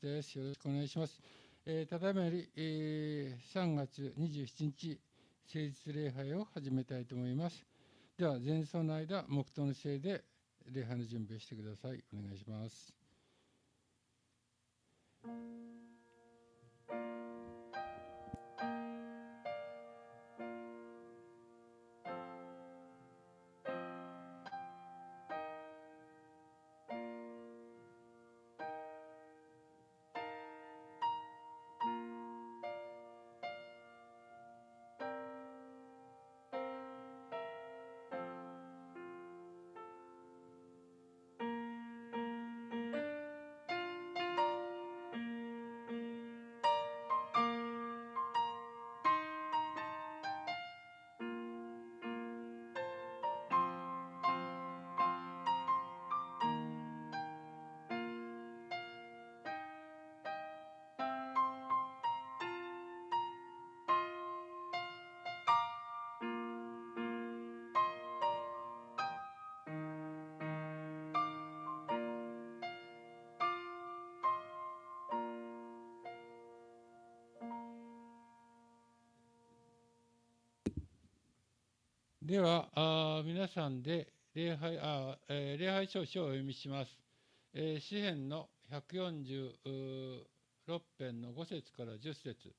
橋です。よろしくお願いします。えー、ただいまより、えー、3月27日、誠実礼拝を始めたいと思います。では、前奏の間、黙祷のせいで礼拝の準備をしてください。お願いします。ではあ皆さんで礼拝あ、えー、礼拝書書をお読みします。えー、詩編の146編の5節から10節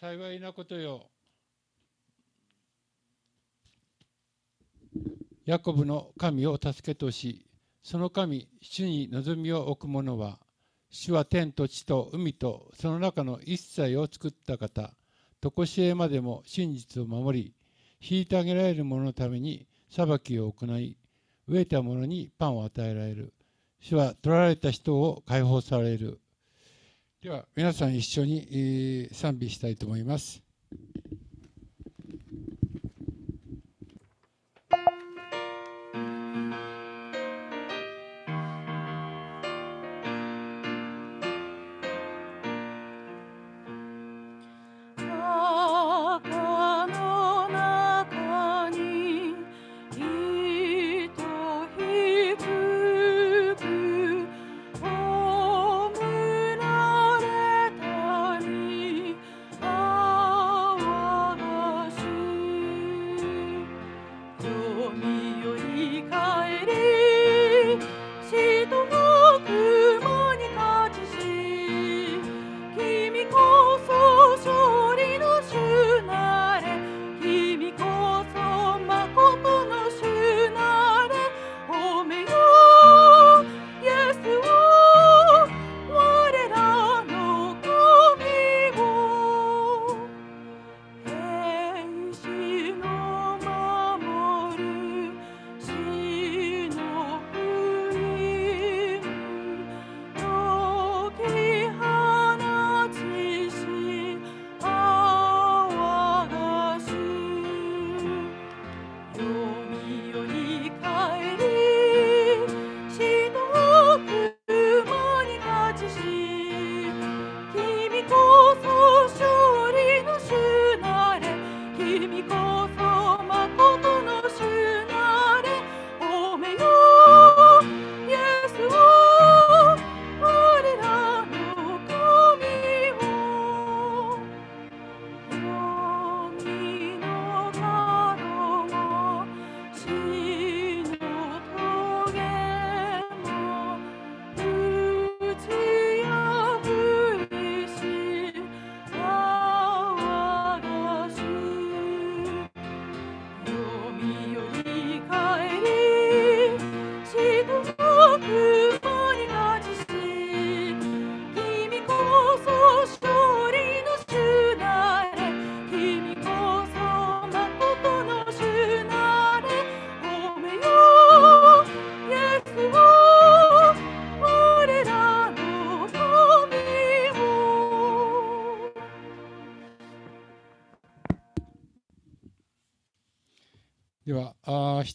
幸いなことよヤコブの神を助けとしその神主に望みを置く者は主は天と地と海とその中の一切を作った方常しえまでも真実を守り虐げられる者のために裁きを行い飢えた者にパンを与えられる。主は取られた人を解放される。では皆さん一緒に賛美したいと思います。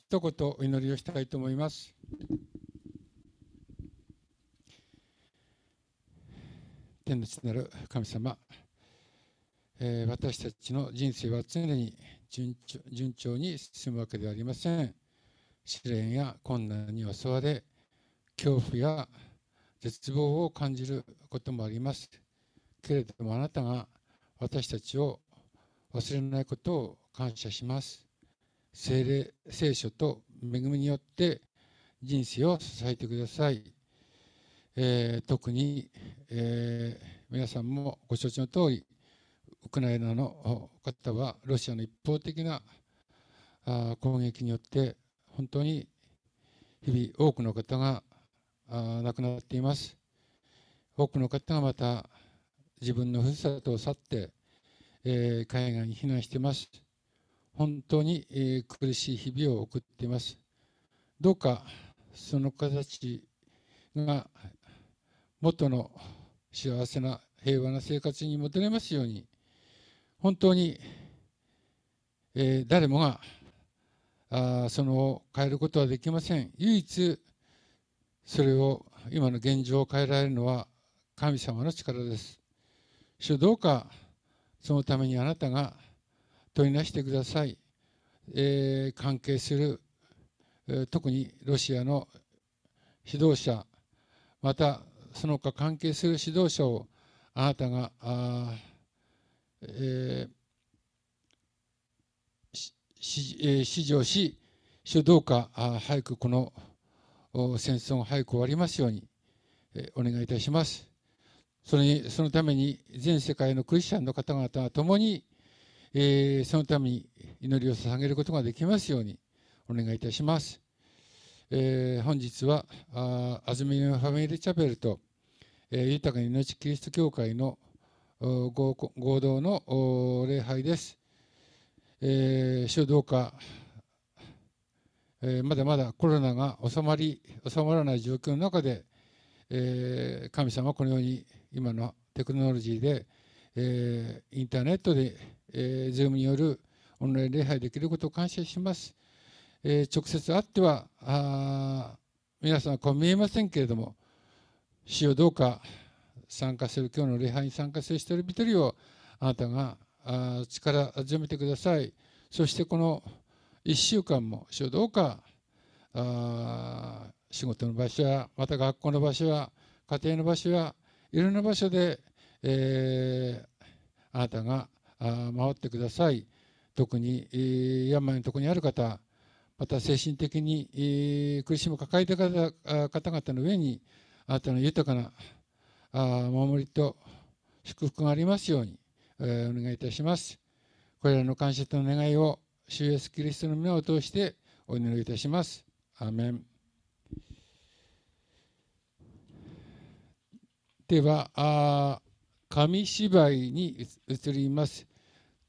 一言お祈りをしたいと思います。天の父なる神様、えー、私たちの人生は常に順調順調に進むわけではありません。試練や困難に襲われ、恐怖や絶望を感じることもあります。けれどもあなたが私たちを忘れないことを感謝します。聖霊、聖書と恵みによって人生を支えてください。えー、特に、えー、皆さんもご承知の通り、ウクライナの方はロシアの一方的な攻撃によって本当に日々多くの方が亡くなっています。多くの方がまた自分のふるさとを去って、えー、海外に避難しています。本当に、えー、苦しい日々を送っています。どうかその方たちが元の幸せな平和な生活に戻れますように。本当に、えー、誰もがあその変えることはできません。唯一それを今の現状を変えられるのは神様の力です。主どうかそのためにあなたが取りなしてください、えー、関係する、えー、特にロシアの指導者またその他関係する指導者をあなたがあ、えー指示をし、主どうか早くこの戦争が早く終わりますようにえお願いいたします。それにそのために全世界のクリスチャンの方々と共に、えー、そのために祈りを捧げることができますようにお願いいたします。えー、本日はあ安住のファミリーチャペルと、えー、豊かに命キリスト教会の合同の礼拝です。えー、主どうか、えー、まだまだコロナが収まり収まらない状況の中で、えー、神様はこのように今のテクノロジーで、えー、インターネットで、えー、ズームによるオンライン礼拝できることを感謝します。えー、直接会ってはあ皆さんはこう見えませんけれども主をどうか参加する今日の礼拝に参加する一人一人をあなたがあ力集めてくださいそしてこの1週間も主をどうかあ仕事の場所やまた学校の場所や家庭の場所やいろんな場所で、えー、あなたが回ってください特に、病のところにある方また精神的に、苦しみを抱えた方々の上にあなたの豊かな守りと祝福がありますようにお願いいたします。これらの感謝と願いを主イエスキリストの皆を通してお祈りいたします。アメンでは紙芝居に移ります。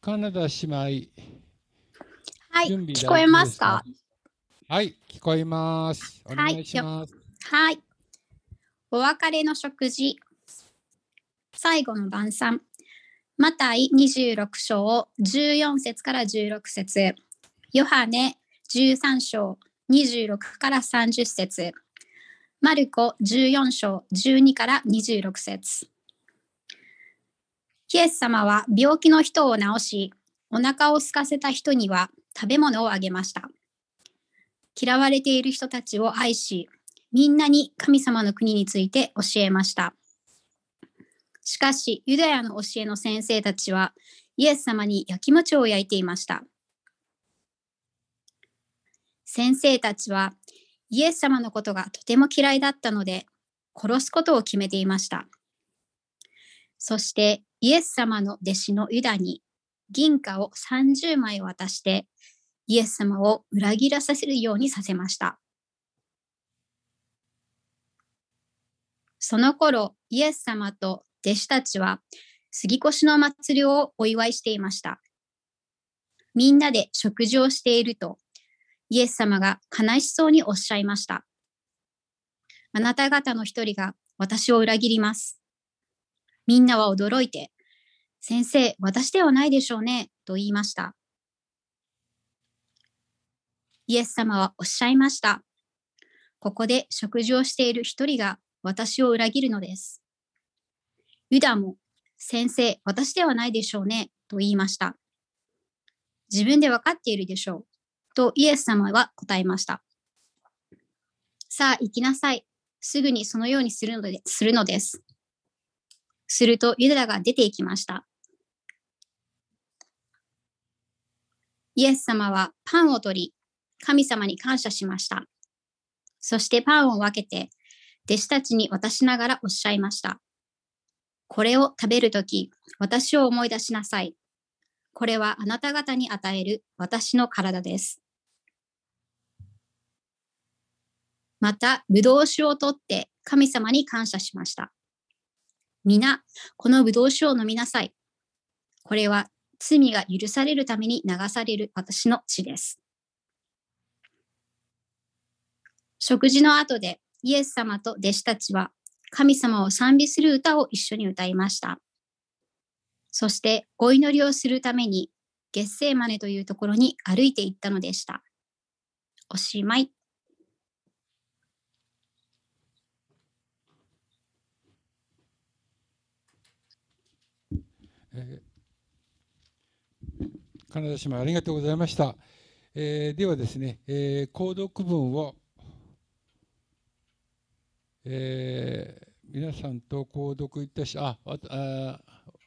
カナダ姉妹。はい、聞こえますか？はい、聞こえます。お願いします。はい。お別れの食事。最後の晩餐。マタイ26章14節から16節ヨハネ13章26から30節マルコ14章12から26節イエス様は病気の人を治し、お腹を空かせた人には食べ物をあげました。嫌われている人たちを愛し、みんなに神様の国について教えました。しかし、ユダヤの教えの先生たちは、イエス様に焼き餅を焼いていました。先生たちは、イエス様のことがとても嫌いだったので、殺すことを決めていました。そして、イエス様の弟子のユダに銀貨を30枚渡して、イエス様を裏切らさせるようにさせました。その頃、イエス様と弟子たちは杉越の祭りをお祝いしていました。みんなで食事をしていると、イエス様が悲しそうにおっしゃいました。あなた方の一人が私を裏切ります。みんなは驚いて、先生、私ではないでしょうね、と言いました。イエス様はおっしゃいました。ここで食事をしている一人が私を裏切るのです。ユダも、先生、私ではないでしょうね、と言いました。自分で分かっているでしょう。とイエス様は答えました。さあ、行きなさい。すぐにそのようにするのでするのです。するとユダが出て行きました。イエス様はパンを取り、神様に感謝しました。そしてパンを分けて、弟子たちに渡しながらおっしゃいました。これを食べるとき、私を思い出しなさい。これはあなた方に与える私の体です。また、ぶどう酒を取って神様に感謝しました。皆、このぶどう酒を飲みなさい。これは罪が許されるために流される私の血です。食事の後でイエス様と弟子たちは神様を賛美する歌を一緒に歌いました。そしてお祈りをするために月星マネというところに歩いていったのでした。おしまい。え、金田島ありがとうございました。えー、ではですね、えー、購読文をえー、皆さんと購読いたし、あ、わあ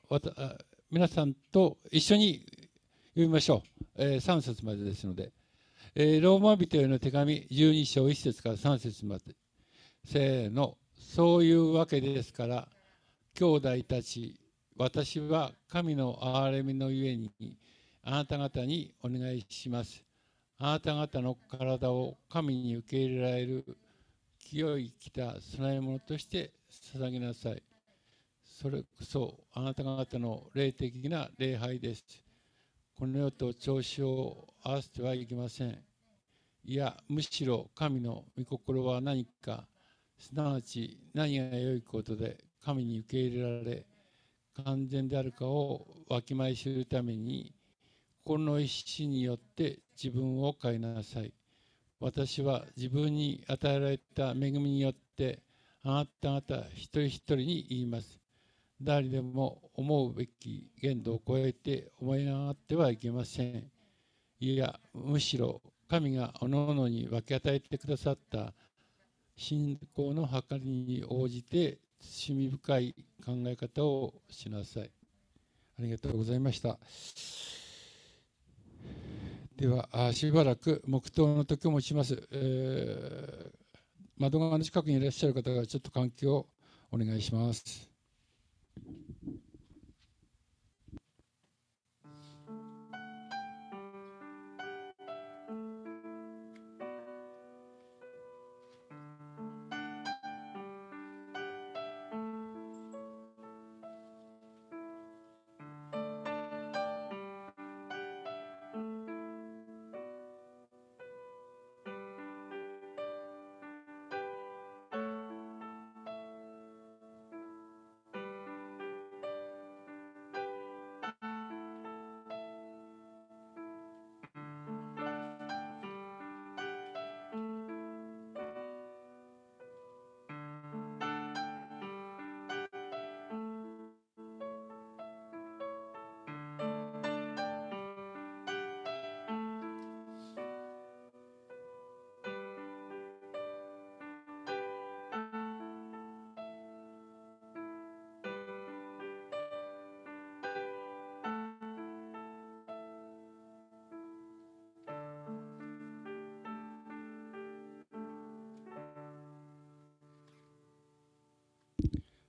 わた皆さんと一緒に読みましょう。えー、3節までですので、えー、ローマ人への手紙12章1節から3節まで。せーの、そういうわけですから、兄弟たち、私は神の憐れみのゆえに、あなた方にお願いします。あなた方の体を神に受け入れられる清い来た供え物として捧げなさい。それこそあなた方の霊的な礼拝です。この世と調子を合わせてはいけません。いや、むしろ神の御心は何か、すなわち何が良いことで神に受け入れられ、完全であるかをわきまえするために、心の意志によって自分を変えなさい。私は自分に与えられた恵みによってあなた方一人一人に言います。誰でも思うべき限度を超えて思い上がってはいけません。いや、むしろ神がおのおのに分け与えてくださった信仰の計りに応じて罪深い考え方をしなさい。ありがとうございました。ではしばらく黙祷の時を持ちます、えー、窓側の近くにいらっしゃる方がちょっと換気をお願いします。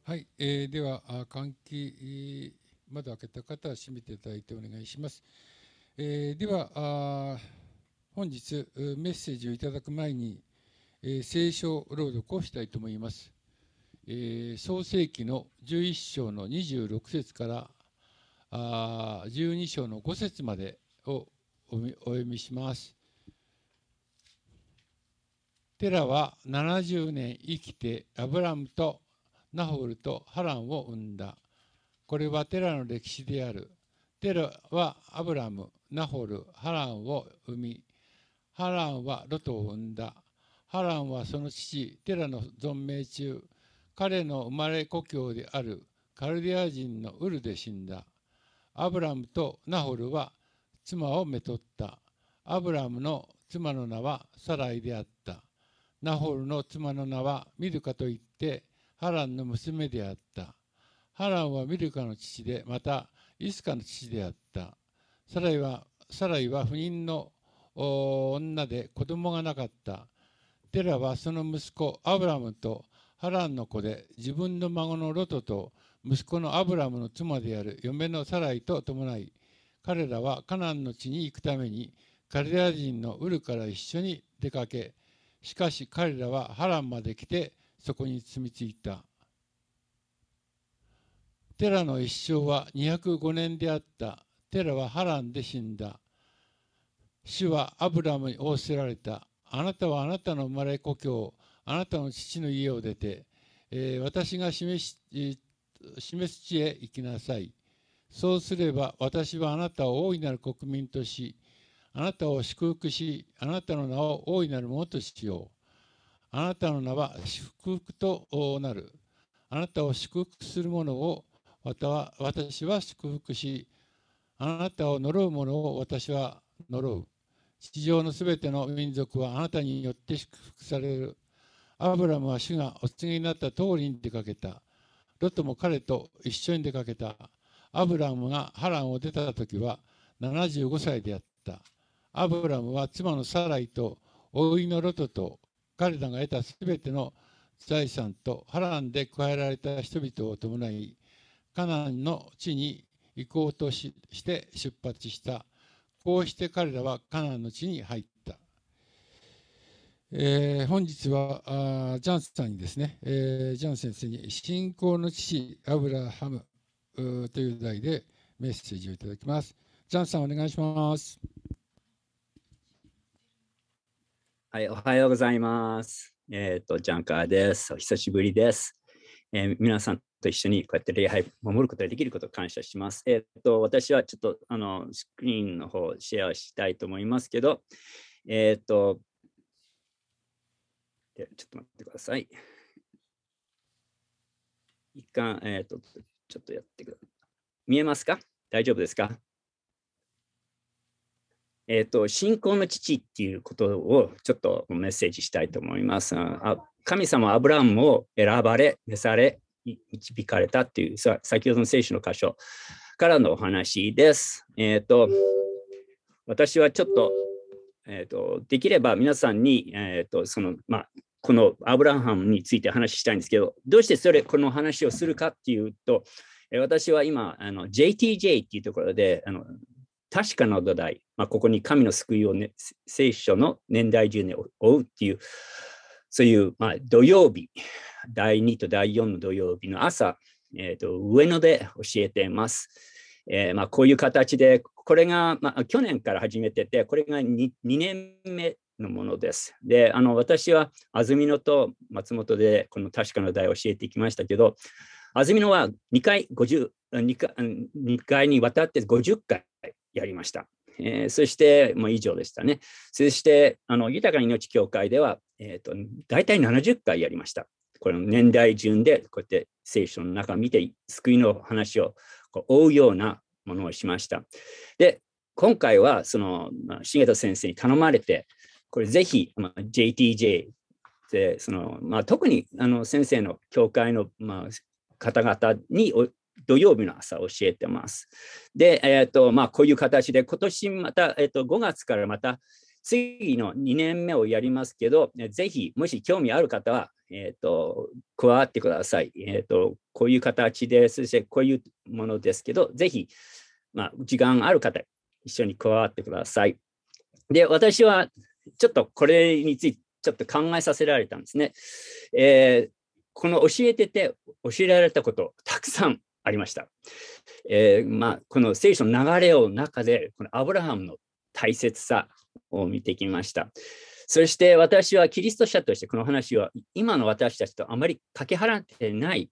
はい、えー、では換気窓開けた方は閉めていただいてお願いします。えー、ではあ本日メッセージをいただく前に、えー、聖書朗読をしたいと思います。えー、創世記の11章の26節からあ12章の5節までをお読みします。テラは70年生きてアブラムとナホルとハランを生んだ。これはテラの歴史である。テラはアブラム、ナホル、ハランを生み、ハランはロトを生んだ。ハランはその父、テラの存命中、彼の生まれ故郷であるカルディア人のウルで死んだ。アブラムとナホルは妻をめとった。アブラムの妻の名はサライであった。ナホルの妻の名はミルカといってハランの娘であった。ハランはミルカの父で、またイスカの父であった。サライはサライは不妊の女で子供がなかった。テラはその息子アブラムとハランの子で自分の孫のロトと息子のアブラムの妻である嫁のサライと伴い彼らはカナンの地に行くためにカルデア人のウルから一緒に出かけしかし彼らはハランまで来てそこに住み着いた。テラの一生は205年であった。テラはハランで死んだ。主はアブラムに仰せられた。あなたはあなたの生まれ故郷。あなたの父の家を出て、えー、私が示し示す地へ行きなさい。そうすれば私はあなたを大いなる国民としあなたを祝福しあなたの名を大いなるものとしよう。あなたの名は祝福となる。あなたを祝福する者を私は祝福しあなたを呪う者を私は呪う。地上のすべての民族はあなたによって祝福される。アブラムは主がお告げになった通りに出かけた。ロトも彼と一緒に出かけた。アブラムがハランを出た時は75歳であった。アブラムは妻のサライと甥のロトと彼らが得たすべての財産とハランで加えられた人々を伴いカナンの地に行こうとして出発した。こうして彼らはカナンの地に入った。えー、本日はあジャンさんにですね、えー、ジャン先生に信仰の父アブラハムという題でメッセージをいただきます。ジャンさん、お願いします。はい、おはようございます。えっ、ー、と、ジャンカーです。お久しぶりです。えー、皆さんと一緒にこうやって礼拝守ることができることを感謝します。えっ、ー、と、私はちょっとあのスクリーンの方をシェアしたいと思いますけど、えっ、と、ちょっと待ってください。一貫、えっ、と、ちょっとやってください。見えますか？大丈夫ですか？えっ、ー、と、信仰の父っていうことをちょっとメッセージしたいと思います。あ神様アブラムを選ばれ、召され、導かれたっていう、さ先ほどの聖書の箇所からのお話です。えっ、ー、と、私はちょっと、えっ、ー、と、できれば皆さんに、えっ、と、その、まあ、このアブラハムについて話したいんですけど、どうしてそれ、この話をするかっていうと、私は今、JTJ っていうところで、あの確かな土台、まあ、ここに神の救いを、ね、聖書の年代順に追うっていう、そういう、まあ、土曜日、第2と第4の土曜日の朝、えーと、上野で教えています。えーまあ、こういう形で、これが、まあ、去年から始めてて、これが 2, 2年目のものです。で、あの私は安曇野と松本でこの確かな題を教えてきましたけど、安曇野は2回 ,50 2回 ,2 回にわたって50回やりました。えー、そして、もう以上でしたね。そして、あの豊かな命協会では、えーと、大体70回やりました。この年代順で、こうやって聖書の中見て、救いの話をこう追うようなものをしました。で、今回は、その、まあ、重田先生に頼まれて、これぜひ、まあ、JTJ で、その、まあ、特にあの先生の教会の、まあ、方々に土曜日の朝教えてます。で、えーとまあ、こういう形で今年また、えー、と5月からまた次の2年目をやりますけど、ぜひもし興味ある方は、えーと、加わってください、えーと。こういう形で、そしてこういうものですけど、ぜひ、まあ、時間ある方、一緒に加わってください。で、私はちょっとこれについてちょっと考えさせられたんですね。えー、この教えてて教えられたことたくさんありました。えー、まあ、この聖書の流れを中で、このアブラハムの大切さを見てきました。そして私はキリスト者としてこの話は今の私たちとあまりかけ離れてない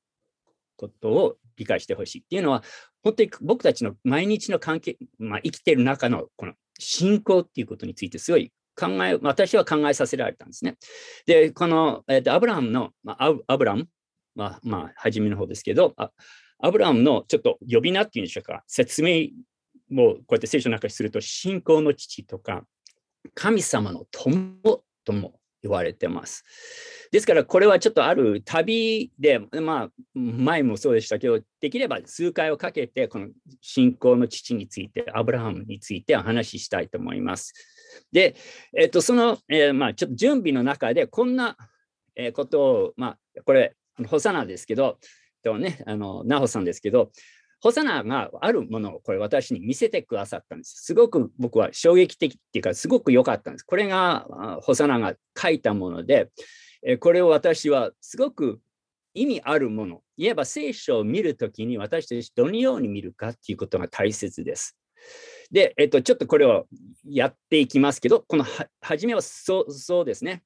ことを理解してほしいっていうのは、本当に僕たちの毎日の関係、まあ、生きている中のこの信仰っていうことについてすごい考え、私は考えさせられたんですね。で、この、えー、とアブラハムの、まあ、アブラム、まあ、まあ、初めの方ですけど、アブラハムのちょっと呼び名っていうんでしょうか、説明もこうやって聖書の中にすると、信仰の父とか、神様の友とも言われてます。ですからこれはちょっとある旅で、まあ前もそうでしたけど、できれば数回をかけてこの信仰の父について、アブラハムについてお話ししたいと思います。で、えっと、その、えー、まあちょっと準備の中でこんなことを、まあこれ、ホサナですけど、とね、あの、ナホさんですけど、ホサナがあるものをこれ私に見せてくださったんです。すごく僕は衝撃的っていうか、すごく良かったんです。これがホサナが書いたもので、これを私はすごく意味あるもの、いえば聖書を見るときに私たちどのように見るかっていうことが大切です。で、えっと、ちょっとこれをやっていきますけど、このは初めはそうそうですね、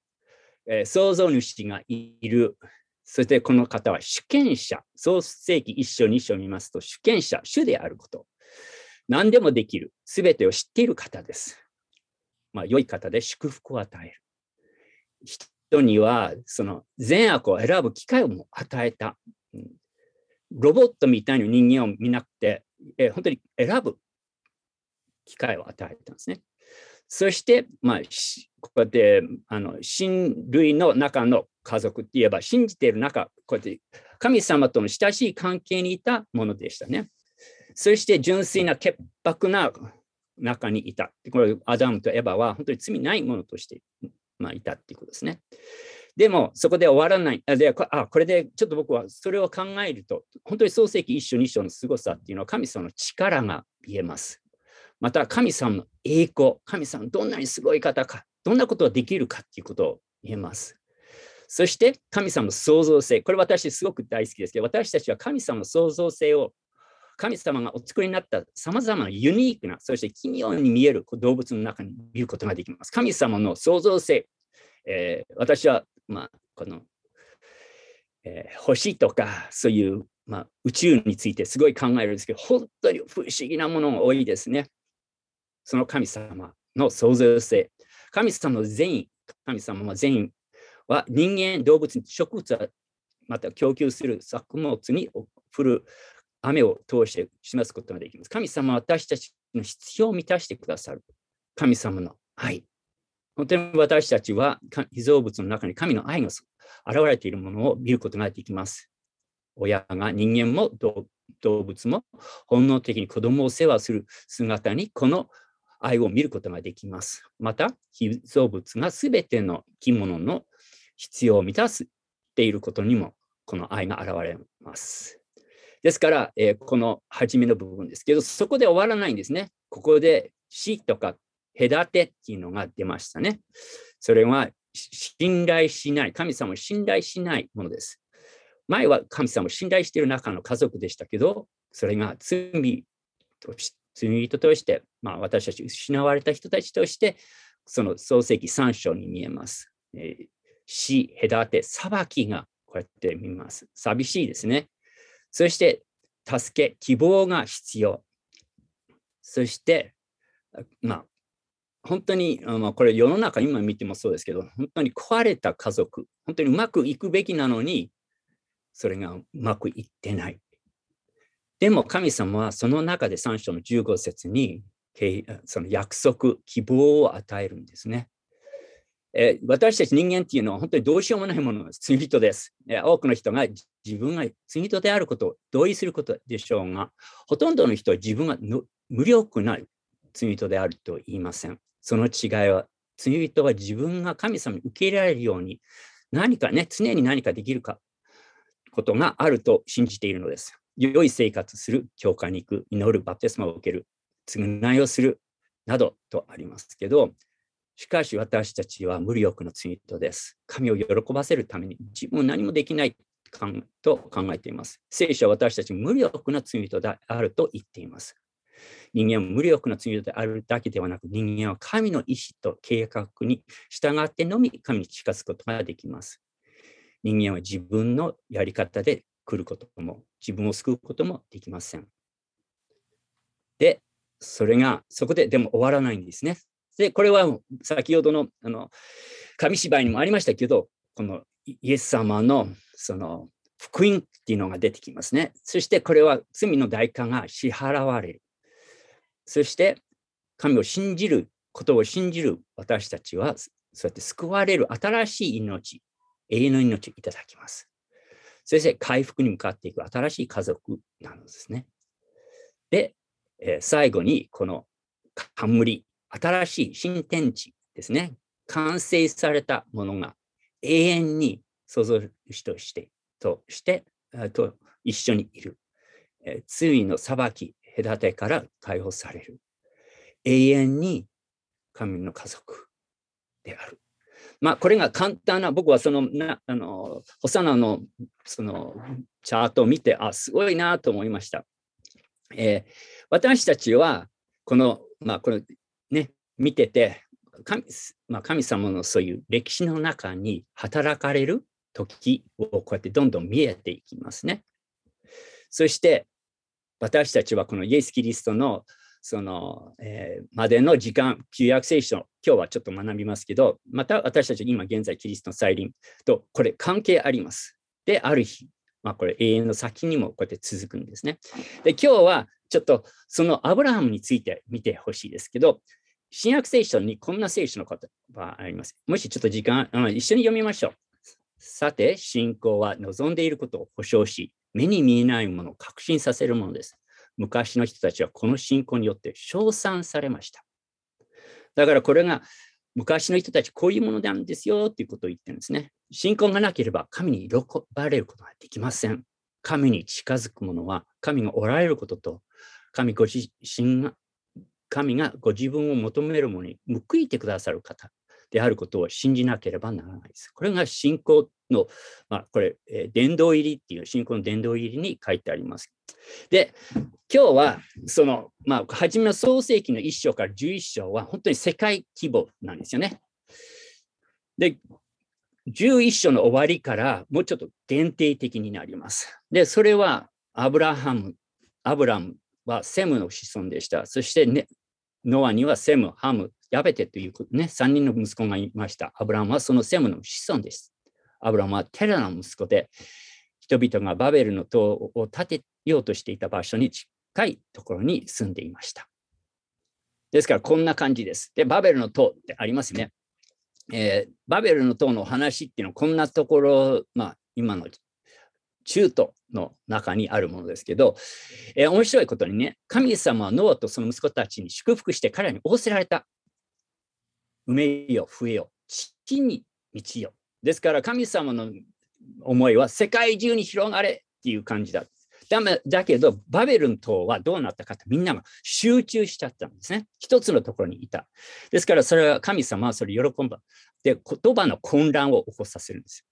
えー、創造主がいる。そしてこの方は主権者。創世記一章二章を見ますと、主権者、主であること。何でもできる。すべてを知っている方です。まあ、良い方で祝福を与える。人には、その善悪を選ぶ機会をも与えた。ロボットみたいに人間を見なくて、え、本当に選ぶ機会を与えたんですね。そして、まあ、こうやってあの親類の中の家族って言えば信じている中、こうやって神様との親しい関係にいたものでしたね。そして純粋な潔白な中にいた。これアダムとエバは本当に罪ないものとして、まあ、いたっていうことですね。でも、そこで終わらない。であこれでちょっと僕はそれを考えると、本当に創世記一章二章の凄さっていうのは神様の力が見えます。また神様の栄光、神様どんなにすごい方か、どんなことができるかっていうことを言えます。そして神様の創造性、これ私すごく大好きですけど、私たちは神様の創造性を神様がお作りになったさまざまなユニークな、そして奇妙に見える動物の中に見ることができます。神様の創造性、えー、私は、まあ、この、えー、星とかそういう、まあ、宇宙についてすごい考えるんですけど、本当に不思議なものが多いですね。その神様の創造性。神様の善意、神様の善意は人間、動物、植物はまた供給する作物に降る雨を通して示すことができます。神様は私たちの必要を満たしてくださる。神様の愛。本当に私たちは被造物の中に神の愛が現れているものを見ることができます。親が人間も動物も本能的に子供を世話する姿にこの愛を見ることができます。また、被造物がすべての生き物の必要を満たしていることにも、この愛が現れます。ですから、えー、この初めの部分ですけど、そこで終わらないんですね。ここで死とか隔てっていうのが出ましたね。それは信頼しない、神様を信頼しないものです。前は神様を信頼している中の家族でしたけど、それが罪とし罪人として、まあ、私たち失われた人たちとして、その創世記3章に見えます。えー、死、隔て、裁きがこうやって見ます。寂しいですね。そして、助け、希望が必要。そして、まあ、本当に、まあ、これ世の中今見てもそうですけど、本当に壊れた家族、本当にうまくいくべきなのに、それがうまくいってない。でも神様はその中で3章の15節にその約束、希望を与えるんですね。え私たち人間っていうのは本当にどうしようもないものです。罪人です。え多くの人が自分が罪人であることを同意することでしょうが、ほとんどの人は自分が無力な罪人であると言いません。その違いは、罪人は自分が神様に受け入れられるように、何かね、常に何かできるかことがあると信じているのです。良い生活する、教会に行く、祈る、バプテスマを受ける、償いをする、などとありますけど、しかし私たちは無理欲のツイートです。神を喜ばせるために自分何もできないと考えています。聖書は私たち無理欲のツイートであると言っています。人間は無理欲のツイートであるだけではなく、人間は神の意志と計画に従ってのみ神に近づくことができます。人間は自分のやり方で来ることも、自分を救うこともできません。で、それが、そこででも終わらないんですね。で、これは先ほどのあの紙芝居にもありましたけど、このイエス様のその福音っていうのが出てきますね。そしてこれは罪の代価が支払われる。そして神を信じることを信じる私たちはそうやって救われる新しい命、永遠の命をいただきます。そして回復に向かっていく新しい家族なんですね。で、えー、最後にこの冠、新しい新天地ですね。完成されたものが永遠に創造主として、として、と一緒にいる。えー、罪の裁き、隔てから解放される。永遠に神の家族である。まあ、これが簡単な、僕はその、なあの、ホサナのそのチャートを見て、あ、すごいなと思いました。えー、私たちは、この、まあ、このね、見てて、神,、まあ、神様のそういう歴史の中に働かれる時をこうやってどんどん見えていきますね。そして私たちはこのイエス・キリストのその、えー、までの時間、旧約聖書、今日はちょっと学びますけど、また私たち今現在キリストの再臨とこれ関係あります。で、ある日、まあ、これ永遠の先にもこうやって続くんですね。で、今日はちょっとそのアブラハムについて見てほしいですけど、新約聖書にこんな聖書の言葉あります。もしちょっと時間、一緒に読みましょう。さて、信仰は望んでいることを保証し、目に見えないものを確信させるものです。昔の人たちはこの信仰によって称賛されました。だからこれが昔の人たちこういうものなんですよっていうことを言ってるんですね。信仰がなければ神に喜ばれることができません。神に近づく者は神がおられることと神ご自身が神がご自分を求めるものに報いてくださる方であることを信じなければならないです。これが信仰の、まあ、これ、え、殿堂入りっていう信仰の殿堂入りに書いてあります。で、今日は、その、まあ、初めの創世記の1章から11章は本当に世界規模なんですよね。で、11章の終わりからもうちょっと限定的になります。で、それはアブラハム、アブラムはセムの子孫でした。そして、ね、ノアにはセム、ハム、ヤベテということね、3人の息子がいました。アブラムはそのセムの子孫です。アブラムはテラの息子で、人々がバベルの塔を建てようとしていた場所に近いところに住んでいました。ですから、こんな感じです。で、バベルの塔ってありますね。えー、バベルの塔の話っていうのはこんなところ、まあ、今の中東の中にあるものですけど、えー、面白いことにね、神様はノアとその息子たちに祝福して彼らに仰せられた。埋めよ、増えよ、地に道よ。ですから神様の思いは世界中に広がれっていう感じだ。だだけど、バベルン島はどうなったかってみんなが集中しちゃったんですね。一つのところにいた。ですから、それは神様はそれ喜んだ。で、言葉の混乱を起こさせるんですよ。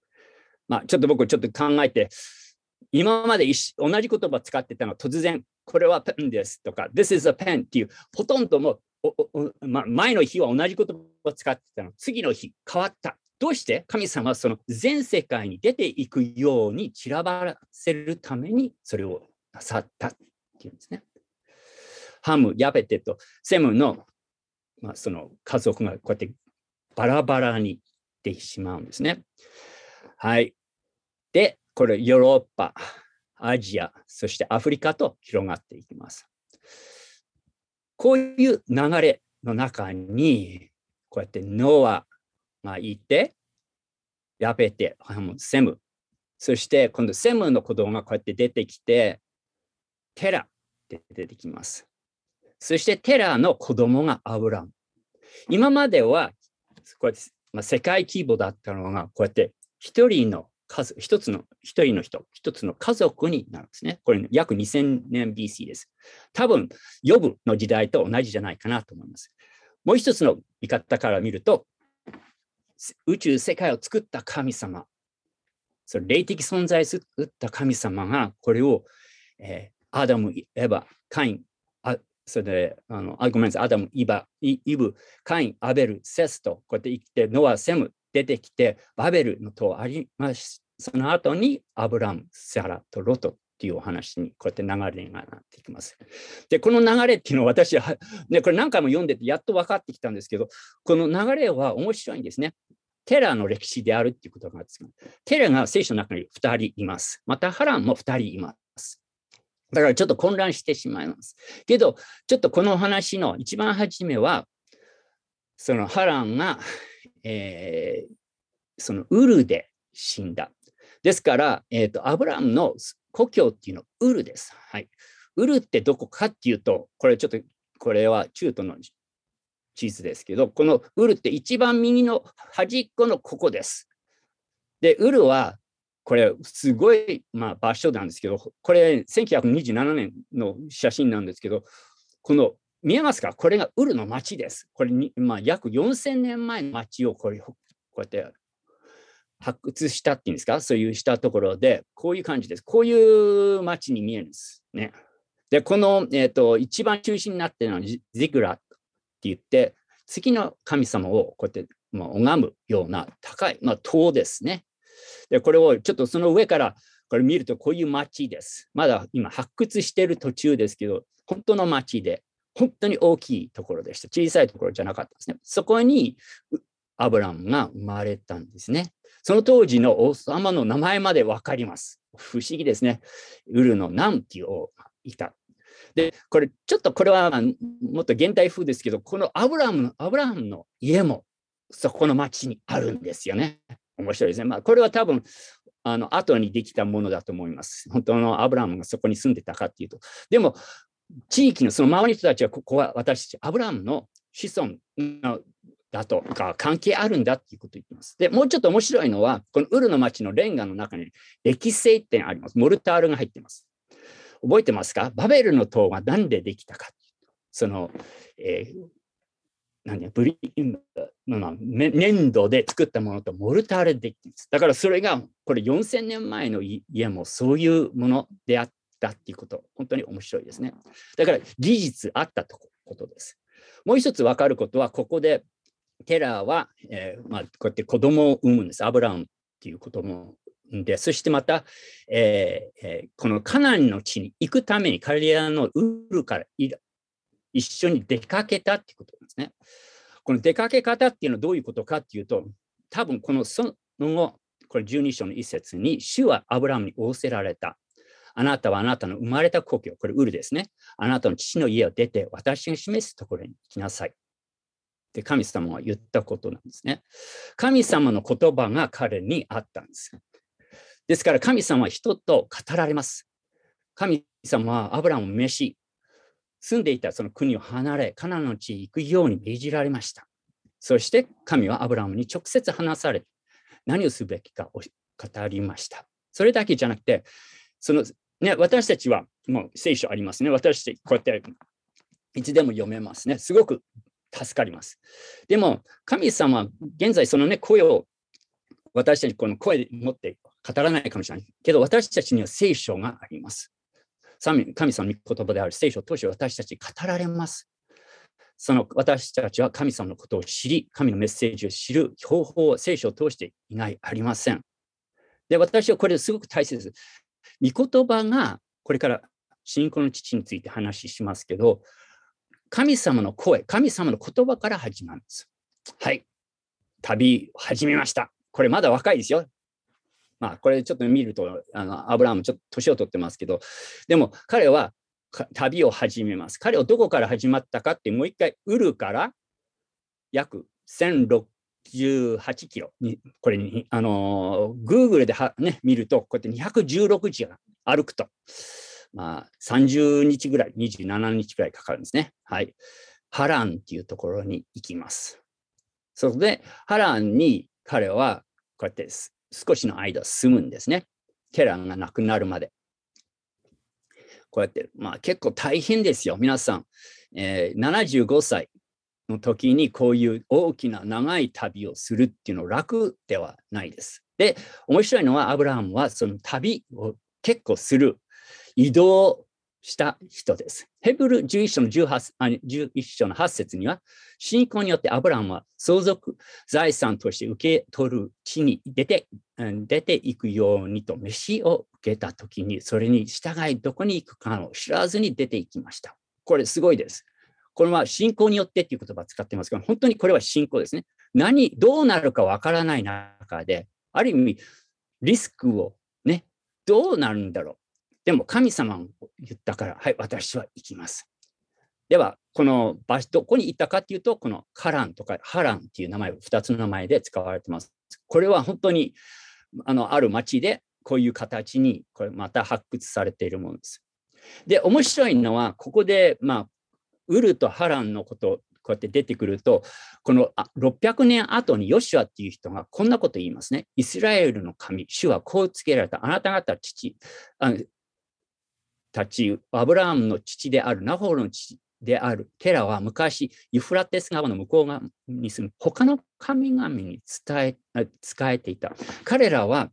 まあ、ちょっと僕ちょっと考えて、今まで同じ言葉使ってたのが突然、これはペンですとか、This is a pen っていう、ほとんどもま、前の日は同じ言葉を使ってたの、次の日変わった。どうして？神様はその全世界に出ていくように散らばらせるためにそれをなさったっていうんですね。ハム、ヤベテとセムの,、まあその家族がこうやってバラバラにでしまうんですね。はい。で、これヨーロッパ、アジア、そしてアフリカと広がっていきます。こういう流れの中に、こうやってノアがいて、ヤベテ、セム、そして今度セムの子供がこうやって出てきて、テラって出てきます。そしてテラの子供がアブラム。今まではこうやって、まあ、世界規模だったのが、こうやって一人の数、一つの、一人の人、一つの家族になるんですね。これ、約2000年 BC です。多分、呼ぶの時代と同じじゃないかなと思います。もう一つの見方から見ると、宇宙世界を作った神様、その霊的存在を作った神様が、これを、えー、アダム、エヴァ、カイン、あそれで、あのあごめんなさい、アダム、イバ、イブ、カイン、アベル、セスと、こうやって生きて、ノア、セム、出てきて、バベルの塔あります。その後にアブラム、サラとロトっていうお話にこうやって流れがなっていきます。で、この流れっていうのは私は、ね、これ何回も読んでてやっと分かってきたんですけど、この流れは面白いんですね。テラの歴史であるっていうことがですテラが聖書の中に2人います。またハランも2人います。だからちょっと混乱してしまいます。けど、ちょっとこの話の一番初めは、そのハランがえー、そのウルで死んだ。ですから、えーと、アブラムの故郷っていうのはウルです。はい。ウルってどこかっていうと、これちょっと、これは中東の地図ですけど、このウルって一番右の端っこのここです。で、ウルは、これすごい、まあ、場所なんですけど、これ1927年の写真なんですけど、この見えますか？これがウルの町です。これに、まあ、約4000年前の町をこれこうやって発掘したっていうんですか？そういうしたところで、こういう感じです。こういう町に見えるんですね。で、この、えーと、一番中心になっているのはジグラって言って、月の神様をこうやって、まあ、拝むような高い、まあ、塔ですね。で、これをちょっとその上からこれ見るとこういう町です。まだ今発掘している途中ですけど、本当の町で、本当に大きいところでした。小さいところじゃなかったですね。そこにアブラムが生まれたんですね。その当時の王様の名前まで分かります。不思議ですね。ウルのナンティをいた。で、これ、ちょっとこれはもっと現代風ですけど、このアブラムの、アブラムの家もそこの町にあるんですよね。面白いですね。まあ、これは多分、あの、後にできたものだと思います。本当のアブラムがそこに住んでたかっていうと。でも、地域のその周りの人たちは、ここは私たち、アブラムの子孫のだとか関係あるんだっていうことを言ってます。で、もうちょっと面白いのは、このウルの町のレンガの中に歴史性点あります。モルタールが入ってます。覚えてますか？バベルの塔が何でできたか。その、えー、何やブリまあ、粘土で作ったものとモルタールでできてるんです。だからそれがこれ4000年前の家もそういうものであったっていうこと、本当に面白いですね。だから事実あったとことです。もう一つ分かることは、ここでテラーは、えーまあ、こうやって子供を産むんです。アブラムっていう子供で、そしてまた、えーえー、このカナンの地に行くために彼らのウルから一緒に出かけたっていうことなんですね。この出かけ方っていうのはどういうことかっていうと、多分このその後、これ12章の一節に、主はアブラムに仰せられた。あなたはあなたの生まれた故郷、これウルですね。あなたの父の家を出て、私が示すところに行きなさい。って神様は言ったことなんですね。神様の言葉が彼にあったんです。ですから神様は人と語られます。神様はアブラムを召し、住んでいたその国を離れ、カナの地へ行くように命じられました。そして神はアブラムに直接話され、何をすべきかを語りました。それだけじゃなくて、そのね、私たちはもう聖書ありますね。私たちこうやっていつでも読めますね。すごく助かります。でも、神様は現在そのね、声を私たちこの声で持って語らないかもしれないけど、私たちには聖書があります。神様の言葉である聖書を通して私たち語られます。その私たちは神様のことを知り、神のメッセージを知る方法を聖書を通していないありません。で、私はこれすごく大切です。御言葉が、これから信仰の父について話しますけど、神様の声、神様の言葉から始まるんです。はい。旅始めました。これまだ若いですよ。まあ、これちょっと見ると、あのアブラハムちょっと年を取ってますけど、でも彼は旅を始めます。彼はどこから始まったかって、もう一回、ウルから約1068キロに、これに、あのー、Google では、ね、見ると、こうやって216時歩くと、まあ、30日ぐらい、27日ぐらいかかるんですね。はい。ハランっていうところに行きます。そこで、ハランに彼はこうやって少しの間住むんですね。テランが亡くなるまで。こうやって、まあ結構大変ですよ。皆さん、えー、75歳の時にこういう大きな長い旅をするっていうの楽ではないです。で、面白いのはアブラハムはその旅を結構する移動した人です。ヘブル11章の 18, あ11章の8節には、信仰によってアブラハムは相続財産として受け取る地に出て出ていくようにと飯を受けたときに、それに従いどこに行くかを知らずに出ていきました。これすごいです。これは信仰によってっていう言葉を使ってますが、本当にこれは信仰ですね。何、どうなるかわからない中で、ある意味、リスクをね、どうなるんだろう。でも神様を言ったから、はい、私は行きます。では、この場所、どこに行ったかっていうと、このカランとかハランっていう名前、2つの名前で使われてます。これは本当にあのある町でこういう形にこれまた発掘されているものです。で、面白いのは、ここで、まあ、ウルとハランのことこうやって出てくると、この600年後にヨシュアっていう人がこんなこと言いますね。イスラエルの神、主はこう告げられた。あなた方父、たち、アブラハムの父である、ナホールの父であるテラは昔、ユフラテス川の向こう側に住む他の神々に伝え、使えていた。彼らは、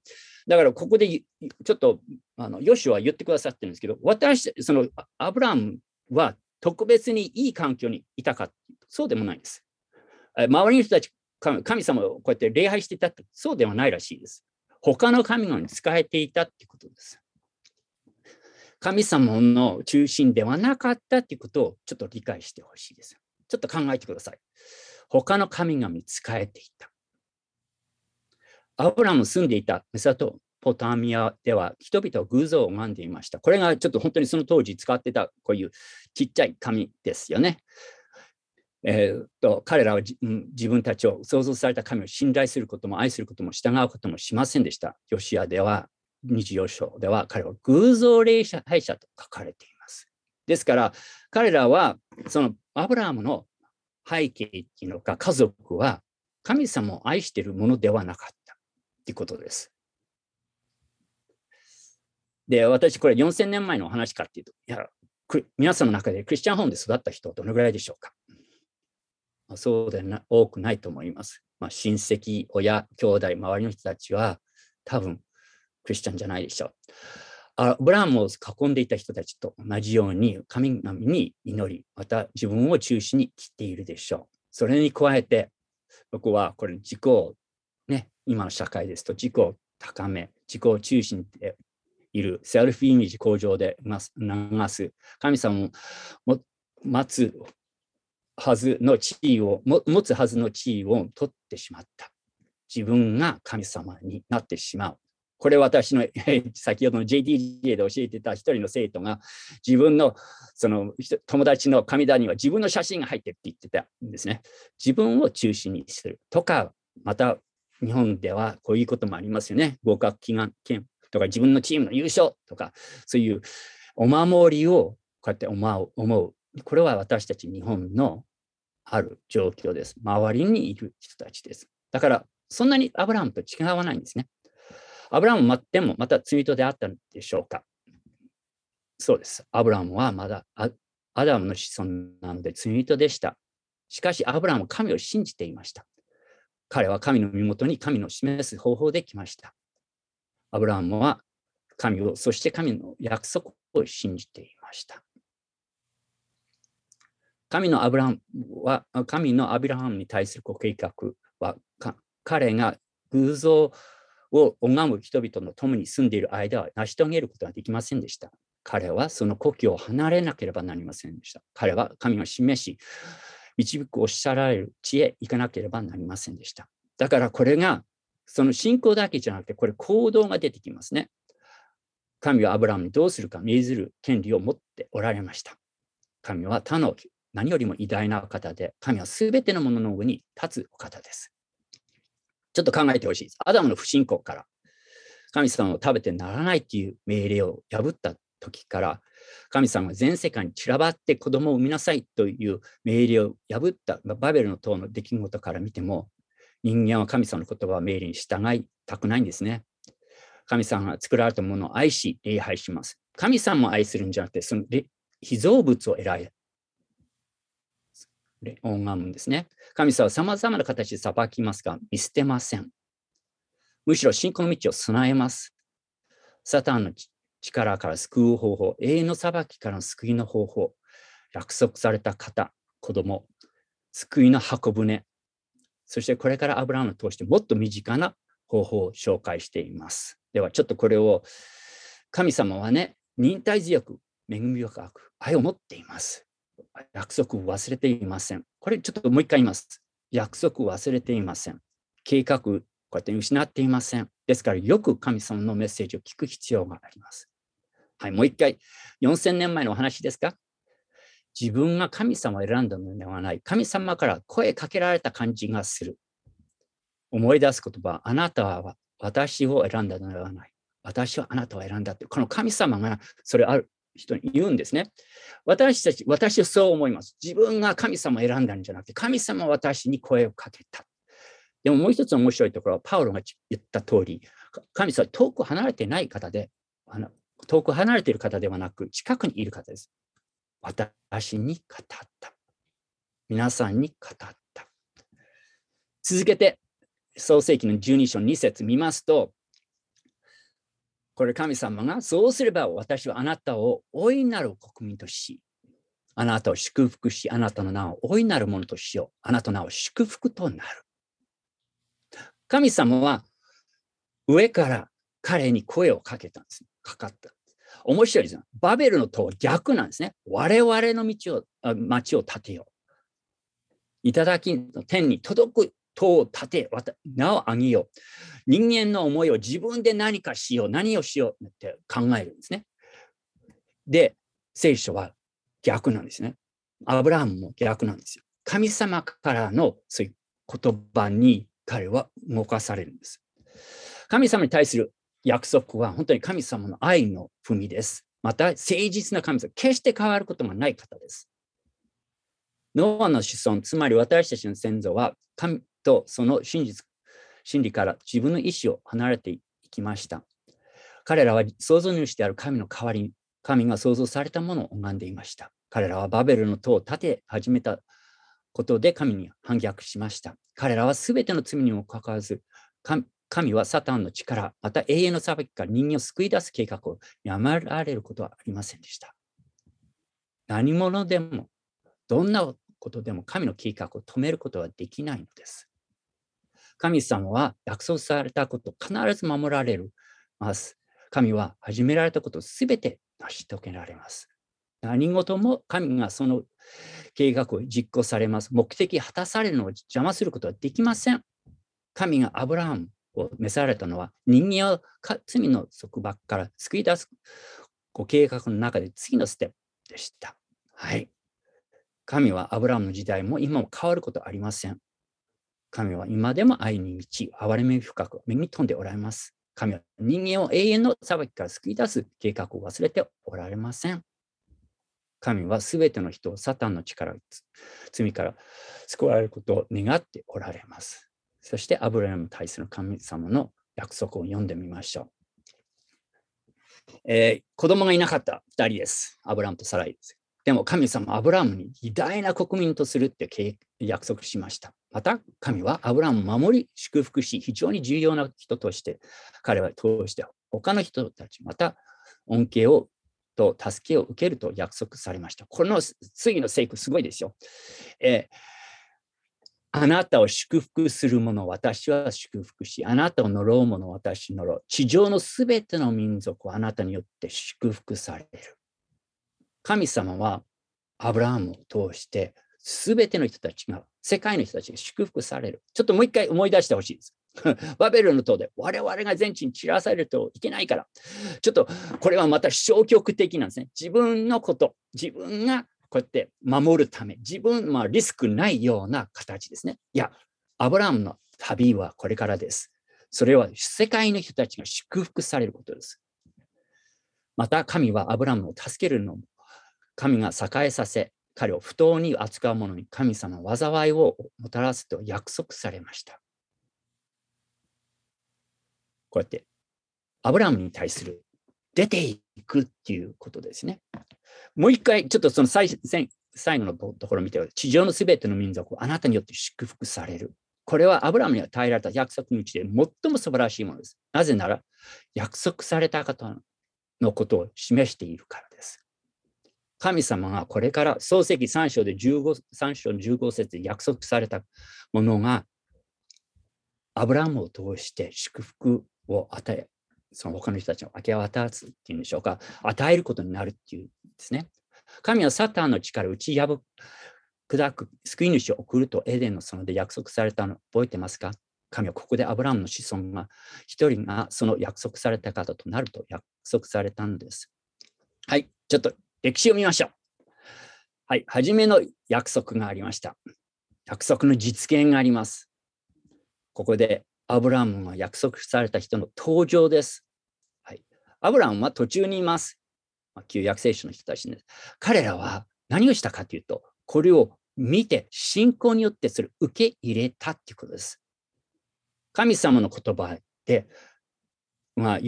だからここでちょっとあのヨシュは言ってくださってるんですけど、私、そのアブラハムは特別にいい環境にいたか、そうでもないです。周りの人たち、神様をこうやって礼拝していたって、そうではないらしいです。他の神々に使えていたってことです。神様の中心ではなかったっていうことをちょっと理解してほしいです。ちょっと考えてください。他の神々に使えていた。アブラム住んでいたメサトポタミアでは人々は偶像を拝んでいました。これがちょっと本当にその当時使ってたこういうちっちゃい紙ですよね。えー、と彼らは自分たちを創造された神を信頼することも愛することも従うこともしませんでした。ヨシアでは24章では彼は偶像霊者敗者と書かれています。ですから彼らはそのアブラハムの背景っていうのか家族は神様を愛しているものではなかったということです。で、私これ4000年前の話かっていうと、いや、皆さんの中でクリスチャンホームで育った人はどのぐらいでしょうか？そうでな多くないと思います。まあ、親戚、親、兄弟、周りの人たちは多分クリスチャンじゃないでしょう。アブラハムを囲んでいた人たちと同じように神々に祈り、また自分を中心に切っているでしょう。それに加えて、僕はこれ自己を、ね、今の社会ですと自己を高め、自己を中心でいる、セルフイメージ向上で流す、神様を待つはずの地位を、持つはずの地位を取ってしまった。自分が神様になってしまう。これ私の先ほどの JTJ で教えてた一人の生徒が自分のその友達の神棚には自分の写真が入ってるって言ってたんですね。自分を中心にするとか、また日本ではこういうこともありますよね。合格祈願券とか自分のチームの優勝とか、そういうお守りをこうやって思う。思うこれは私たち日本のある状況です。周りにいる人たちです。だから、そんなにアブラハムと違わないんですね。アブラハムでもまた罪人であったんでしょうか？そうです。アブラハムはまだアダムの子孫なので罪人でした。しかし、アブラハムは神を信じていました。彼は神の身元に神の示す方法で来ました。アブラハムは神を、そして神の約束を信じていました。神のアブラハムは、神のアブラハムに対するご計画は、彼が偶像を拝む人々の共に住んでいる間は成し遂げることができませんでした。彼はその故郷を離れなければなりませんでした。彼は神が示し、導くおっしゃられる地へ行かなければなりませんでした。だからこれが、その信仰だけじゃなくて、これ行動が出てきますね。神はアブラムにどうするか命ずる権利を持っておられました。神は他の何よりも偉大な方で、神はすべてのものの上に立つお方です。ちょっと考えてほしいです。アダムの不信仰から、神様を食べてならないっていう命令を破った時から、神様が全世界に散らばって子供を産みなさいという命令を破ったバベルの塔の出来事から見ても、人間は神様の言葉を命令に従いたくないんですね。神様が作られたものを愛し、礼拝します。神様を愛するんじゃなくて、その被造物を選拝むんですね。神様は様々な形で裁きますが、見捨てません。むしろ信仰の道を備えます。サタンの力から救う方法、永遠の裁きからの救いの方法、約束された方、子供、救いの箱舟、そしてこれからアブラハムを通してもっと身近な方法を紹介しています。ではちょっとこれを神様はね、忍耐強く、恵み深く、愛を持っています。約束を忘れていません。これちょっともう一回言います。約束を忘れていません。計画、こうやって失っていません。ですから、よく神様のメッセージを聞く必要があります。はい、もう一回、4000年前のお話ですか？自分が神様を選んだのではない。神様から声かけられた感じがする。思い出す言葉、あなたは私を選んだのではない。私はあなたを選んだって、この神様がそれある人に言うんですね。私たち、私はそう思います。自分が神様を選んだんじゃなくて、神様は私に声をかけた。でももう一つ面白いところは、パウロが言った通り、神様は遠く離れてない方で、あの遠く離れている方ではなく、近くにいる方です。私に語った。皆さんに語った。続けて、創世記の12章2節見ますと、これ神様がそうすれば私はあなたを大いなる国民とし、あなたを祝福し、あなたの名を大いなるものとしよう。あなたの名を祝福となる。神様は上から彼に声をかけたんです。かかった。面白いですよ。バベルの塔は逆なんですね。我々の道を、町を建てよう。頂の天に届く塔を建て、名を上げよう。人間の思いを自分で何かしよう、何をしようって考えるんですね。で、聖書は逆なんですね。アブラハムも逆なんですよ。神様からのそういう言葉に彼は動かされるんです。神様に対する約束は本当に神様の愛の踏みです。また、誠実な神様、決して変わることがない方です。ノアの子孫、つまり私たちの先祖は神とその真実、真理から自分の意志を離れていきました。彼らは創造主である神の代わりに、神が創造されたものを拝んでいました。彼らはバベルの塔を建て始めたことで神に反逆しました。彼らは全ての罪にもかかわらず、神はサタンの力、また永遠の裁きから人間を救い出す計画をやめられることはありませんでした。何者でも、どんなことでも神の計画を止めることはできないのです。神様は約束されたこと必ず守られます。神は始められたことをすべて成し遂げられます。何事も神がその計画を実行されます。目的果たされるのを邪魔することはできません。神がアブラハムを召されたのは人間を罪の束縛から救い出すご計画の中で次のステップでした。はい。神はアブラハムの時代も今も変わることはありません。神は今でも愛に満ち、憐れみ深く、目に飛んでおられます。神は人間を永遠の裁きから救い出す計画を忘れておられません。神はすべての人をサタンの力、罪から救われることを願っておられます。そしてアブラハムに対する神様の約束を読んでみましょう。えー、子供がいなかった2人です。アブラハムとサライです。でも神様はアブラムに偉大な国民とするって約束しました。また神はアブラムを守り祝福し非常に重要な人として彼は通して他の人たちまた恩恵をと助けを受けると約束されました。この次の聖句すごいですよ。えーあなたを祝福する者、私は祝福し、あなたを呪う者、私呪う。地上のすべての民族はあなたによって祝福される。神様はアブラハムを通して、すべての人たちが、世界の人たちが祝福される。ちょっともう一回思い出してほしいです。バベルの塔で我々が全地に散らされるといけないから。ちょっとこれはまた消極的なんですね。自分のこと、自分がこうやって守るため、自分、まあ、リスクないような形ですね。いや、アブラハムの旅はこれからです。それは世界の人たちが祝福されることです。また、神はアブラムを助けるのも、神が栄えさせ、彼を不当に扱う者に神様の災いをもたらすと約束されました。こうやって、アブラムに対する出ていくっていうことですね。もう一回、ちょっとその最最後のところを見て、地上のすべての民族をあなたによって祝福される。これはアブラムに与えられた約束のうちで最も素晴らしいものです。なぜなら、約束された方のことを示しているから。神様がこれから創世記3章で15 3章の15節で約束されたものが、アブラムを通して祝福を与え、その他の人たちを明け渡すっていうんでしょうか、与えることになるっていうんですね。神はサタンの力を打ち破砕く救い主を送るとエデンの園で約束されたの覚えてますか？神はここでアブラムの子孫が一人がその約束された方となると約束されたんです。はい、ちょっと歴史を見ましょう。はい、初めの約束がありました。約束の実現があります。ここでアブラハムが約束された人の登場です。はい、アブラムは途中にいます。ま、旧約聖書の人たちです。彼らは何をしたかというと、これを見て信仰によってそれを受け入れたっていうことです。神様の言葉で、まあ、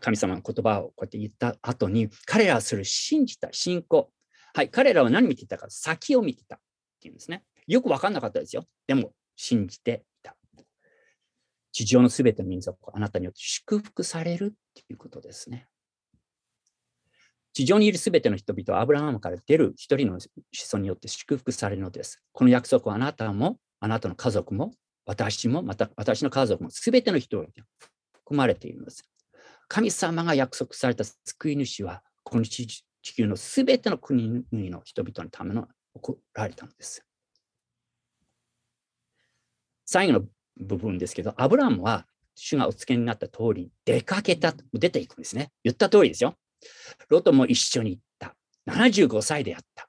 神様の言葉をこうやって言った後に、彼らはそれを信じた信仰。はい、彼らは何見てたか、先を見てたっていうんですね。よく分かんなかったですよ。でも、信じていた。地上のすべての民族はあなたによって祝福されるっていうことですね。地上にいるすべての人々はアブラハムから出る一人の子孫によって祝福されるのです。この約束はあなたも、あなたの家族も、私も、また私の家族も、すべての人が含まれているのです。神様が約束された救い主は、この地球のすべての国々の人々のための送られたのです。最後の部分ですけど、アブラハムは主がお付けになった通り出かけた、出ていくんですね。言った通りですよ。ロトも一緒に行った。75歳であった。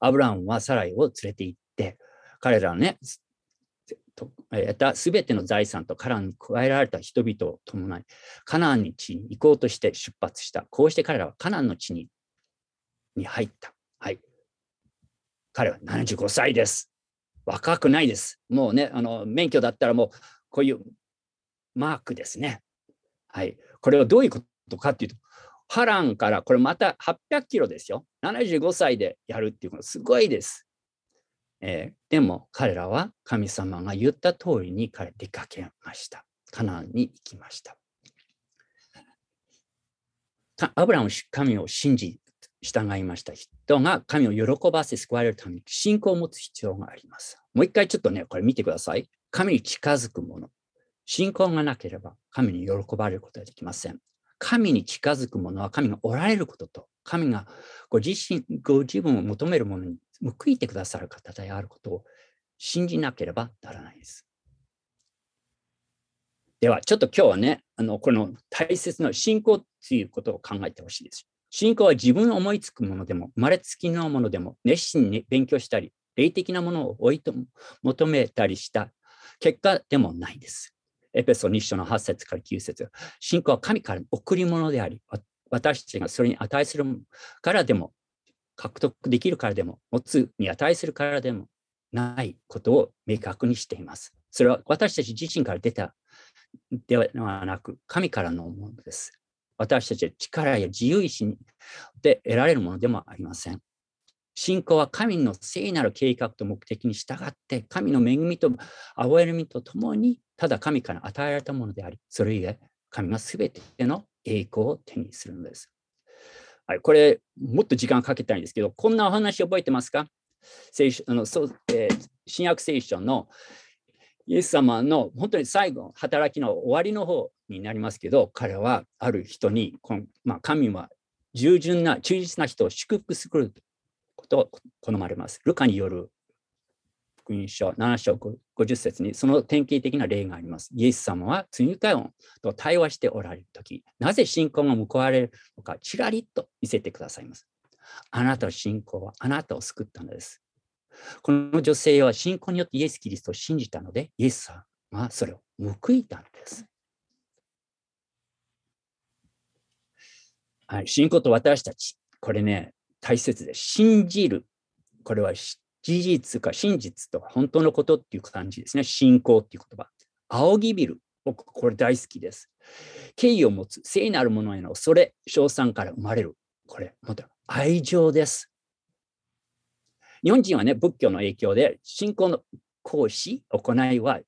アブラハムはサライを連れて行って、彼らのね、と得たすべての財産とカナンに加えられた人々を伴い、カナンに地に行こうとして出発した。こうして彼らはカナンの地にに入った。はい。彼は75歳です。若くないです。もうね、あの免許だったらもうこういうマークですね。はい。これはどういうことかっていうと、ハランからこれまた800キロですよ。75歳でやるっていうのはすごいです。えー、でも彼らは神様が言った通りに彼出かけました。カナンに行きました。アブラム神を信じ従いました人が神を喜ばせ救われるために信仰を持つ必要があります。もう一回ちょっとね、これ見てください。神に近づくもの。信仰がなければ神に喜ばれることはできません。神に近づくものは神がおられることと、神がご自身、ご自分を求めるものに報いてくださる方であることを信じなければならないです。では、ちょっと今日はね、あのこの大切な信仰ということを考えてほしいです。信仰は自分の思いつくものでも、生まれつきのものでも、熱心に勉強したり、霊的なものを追いと求めたりした結果でもないです。エペソ2章の8節から9節信仰は神からの贈り物であり、私たちがそれに値するからでも、獲得できるからでも、持つに値するからでもないことを明確にしています。それは私たち自身から出たではなく、神からのものです。私たちは力や自由意志で得られるものでもありません。信仰は神の聖なる計画と目的に従って、神の恵みと憐れみとともに、ただ神から与えられたものであり、それ以外、神が全ての栄光を手にするのです。はい、これ、もっと時間かけたいんですけど、こんなお話覚えてますか？聖書あのそう、えー、新約聖書のイエス様の本当に最後、働きの終わりの方になりますけど、彼はある人に、このまあ、神は従順な、忠実な人を祝福することを好まれます。ルカによる福音書7章50節にその典型的な例があります。イエス様は罪深い音と対話しておられるとき、なぜ信仰が報われるのか、ちらりと見せてくださいます。あなたの信仰はあなたを救ったのです。この女性は信仰によってイエス・キリストを信じたので、イエス様はそれを報いたんです。はい、信仰と私たち、これね、大切で、信じる。これは事実か真実とか本当のことっていう感じですね。信仰っていう言葉。仰ぎ見る。僕、これ大好きです。敬意を持つ、聖なるものへの恐れ、称賛から生まれる。これ、また愛情です。日本人はね、仏教の影響で、信仰の行使、行いは、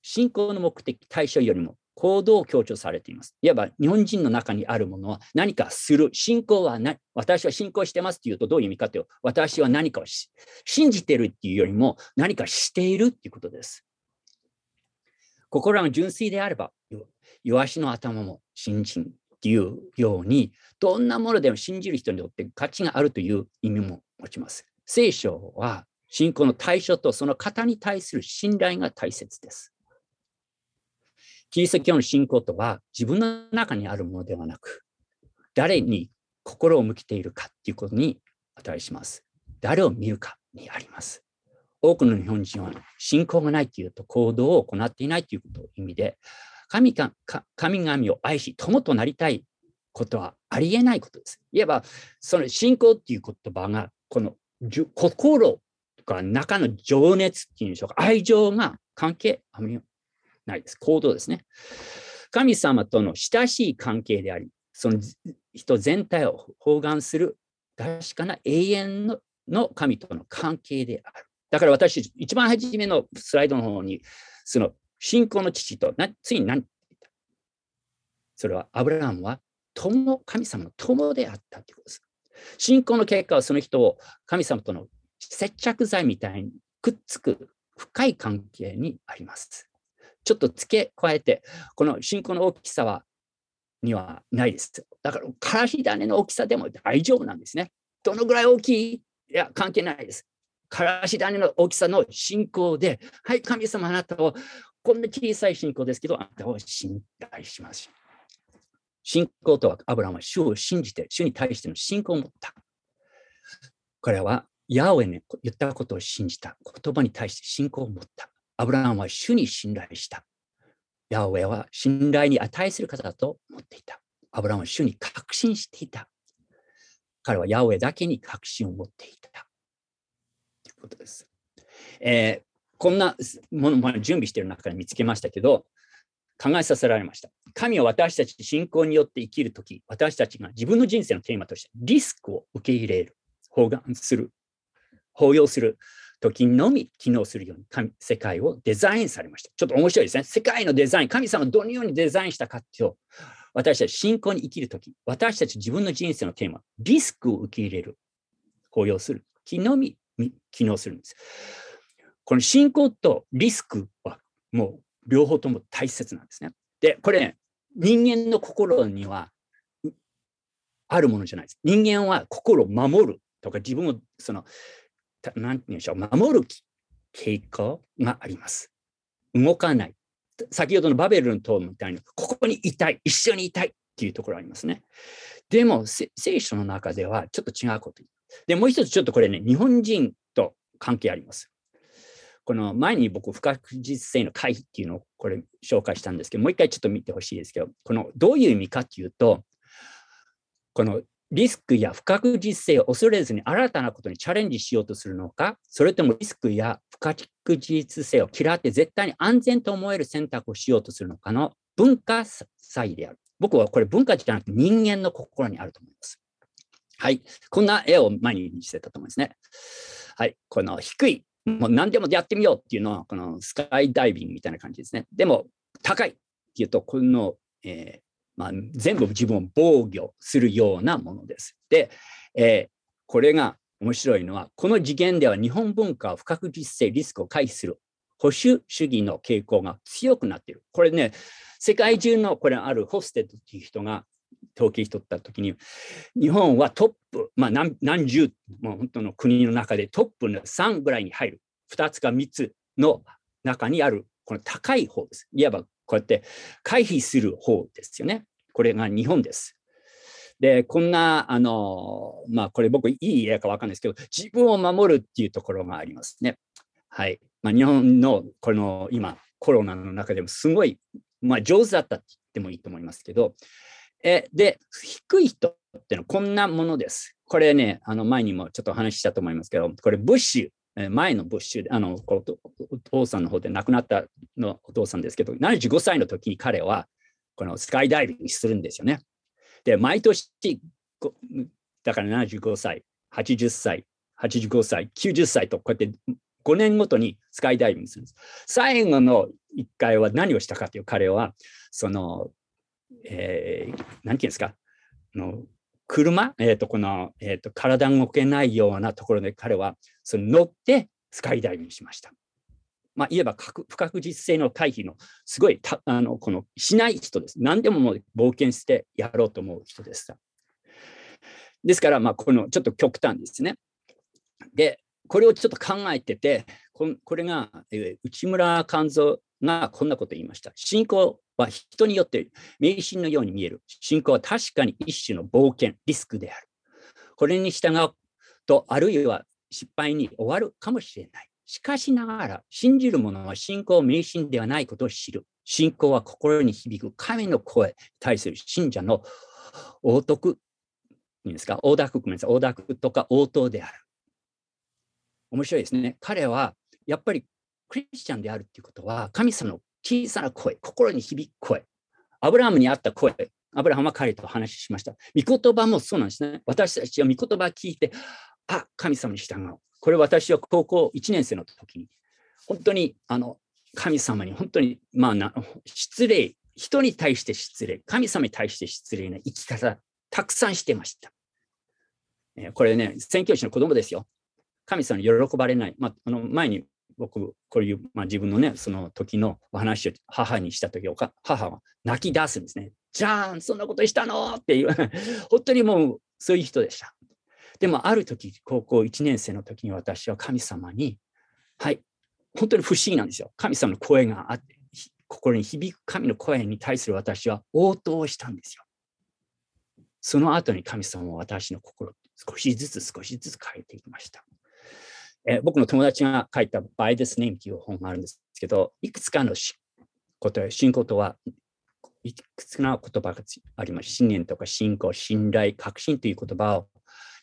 信仰の目的、対象よりも行動を強調されています。いわば日本人の中にあるものは何かする。信仰は何私は信仰してますっていうとどういう意味かというと、私は何かを信じてるっていうよりも何かしているっていうことです。心が純粋であれば、弱しの頭も信心っていうように、どんなものでも信じる人にとって価値があるという意味も持ちます。聖書は信仰の対象とその方に対する信頼が大切です。キリスト教の信仰とは自分の中にあるものではなく、誰に心を向けているかっていうことに値します。誰を見るかにあります。多くの日本人は信仰がないというと行動を行っていないということを意味で、神か神々を愛し、友となりたいことはありえないことです。いわば、その信仰っていう言葉が、この心とか中の情熱っていうんでしょうか、愛情が関係あまりないです。行動ですね。神様との親しい関係であり、その人全体を包含する確かな永遠のの神との関係である。だから私、一番初めのスライドの方に、その信仰の父と、なついに何て言った？それはアブラハムは友、神様の友であったということです。信仰の結果はその人を神様との接着剤みたいにくっつく深い関係にあります。ちょっと付け加えて、この信仰の大きさはにはないです。だから、からし種の大きさでも大丈夫なんですね。どのぐらい大きい？いや、関係ないです。からし種の大きさの信仰で、はい、神様あなたを、こんな小さい信仰ですけど、あなたを信頼します。信仰とは、アブラムは主を信じて、主に対しての信仰を持った。彼は、ヤオエに言ったことを信じた。言葉に対して信仰を持った。アブラハムは主に信頼した。ヤオエは信頼に値する方だと思っていた。アブラハムは主に確信していた。彼はヤオエだけに確信を持っていた。ということです。えー、こんなものも準備している中で見つけましたけど、考えさせられました。神は私たち信仰によって生きるとき、私たちが自分の人生のテーマとしてリスクを受け入れる、包含する、包容する時のみ機能するように神世界をデザインされました。ちょっと面白いですね。世界のデザイン、神様どのようにデザインしたかっていうと、私たち信仰に生きるとき、私たち自分の人生のテーマ、リスクを受け入れる、包容する、気のみ機能するんです。この信仰とリスクはもう両方とも大切なんですね。で、これ、ね、人間の心にはあるものじゃないです。人間は心を守るとか自分をその、なんて言うんでしょう、守る傾向があります。動かない。先ほどのバベルの塔みたいに、ここにいたい、一緒にいたいっていうところありますね。でも、聖書の中ではちょっと違うことで、もう一つちょっとこれね、日本人と関係あります。この前に僕、不確実性の回避っていうのをこれ紹介したんですけど、もう一回ちょっと見てほしいですけど、このどういう意味かっていうと、このリスクや不確実性を恐れずに新たなことにチャレンジしようとするのか、それともリスクや不確実性を嫌って絶対に安全と思える選択をしようとするのかの文化差異である。僕はこれ文化じゃなくて人間の心にあると思います。はい。こんな絵を前に見せたと思いますね。はい。この低い、もう何でもやってみようっていうのは、このスカイダイビングみたいな感じですね。でも、高いっていうと、この、えーまあ、全部自分を防御するようなものです。で、えー、これが面白いのは、この次元では日本文化は不確実性、リスクを回避する保守主義の傾向が強くなっている。これね、世界中のこれあるホステッドという人が統計しとったときに、日本はトップ、まあ何何十、もう本当の国の中でトップの3ぐらいに入る、2つか3つの中にある、この高い方です。いわばこうやって回避する方ですよね。これが日本です。で、こんな、あの、まあ、これ僕いい例かわかんないですけど、自分を守るっていうところがありますね。はい。まあ、日本のこの今、コロナの中でもすごい、まあ、上手だったって言ってもいいと思いますけど、えで、低い人ってのはこんなものです。これね、あの前にもちょっと話したと思いますけど、これブッシュ、前のブッシュ、あのお父さんの方で亡くなったのお父さんですけど、75歳の時に彼はこのスカイダイビングするんですよね。で、毎年、だから75歳、80歳、85歳、90歳とこうやって5年ごとにスカイダイビングするんです。最後の1回は何をしたかという彼は、そのえー、なんていうんですか、の車、えーとこのえーと、体が動けないようなところで彼はその乗ってスカイダイビングしました。まあ、いえば不確実性の回避のすごいたあのこのしない人です。何でももう冒険してやろうと思う人です。ですから、まあ、このちょっと極端ですね。で、これをちょっと考えてて、ここれが、え、内村勘三がこんなこと言いました。信仰は人によって迷信のように見える。信仰は確かに一種の冒険、リスクである。これに従うと、あるいは失敗に終わるかもしれない。しかしながら、信じる者は信仰迷信ではないことを知る。信仰は心に響く神の声に対する信者の応徳、いいですか、大濁、ごめんなさい、大濁とか応答である。面白いですね。彼はやっぱりクリスチャンであるっていうことは、神様の小さな声、心に響く声、アブラハムにあった声、アブラハムは彼と話しました。御言葉もそうなんですね。私たちは御言葉を聞いて、あ、神様に従う。これ私は高校1年生の時に、本当にあの神様に本当に、まあな、失礼、人に対して失礼、神様に対して失礼な生き方、たくさんしてました。えー、これね、宣教師の子供ですよ。神様に喜ばれない。まあ、あの前に僕、こういう、まあ、自分のね、その時のお話を母にした時母は泣き出すんですね。じゃん、そんなことしたの？っていう、本当にもうそういう人でした。でもある時、高校1年生の時に私は神様に、はい、本当に不思議なんですよ。神様の声があって、心に響く神の声に対する私は応答したんですよ。その後に神様は私の心、少しずつ少しずつ変えていきました。え僕の友達が書いた By This Name という本があるんですけど、いくつかのこと信仰とはいくつかの言葉があります。信念とか信仰、信頼、確信という言葉を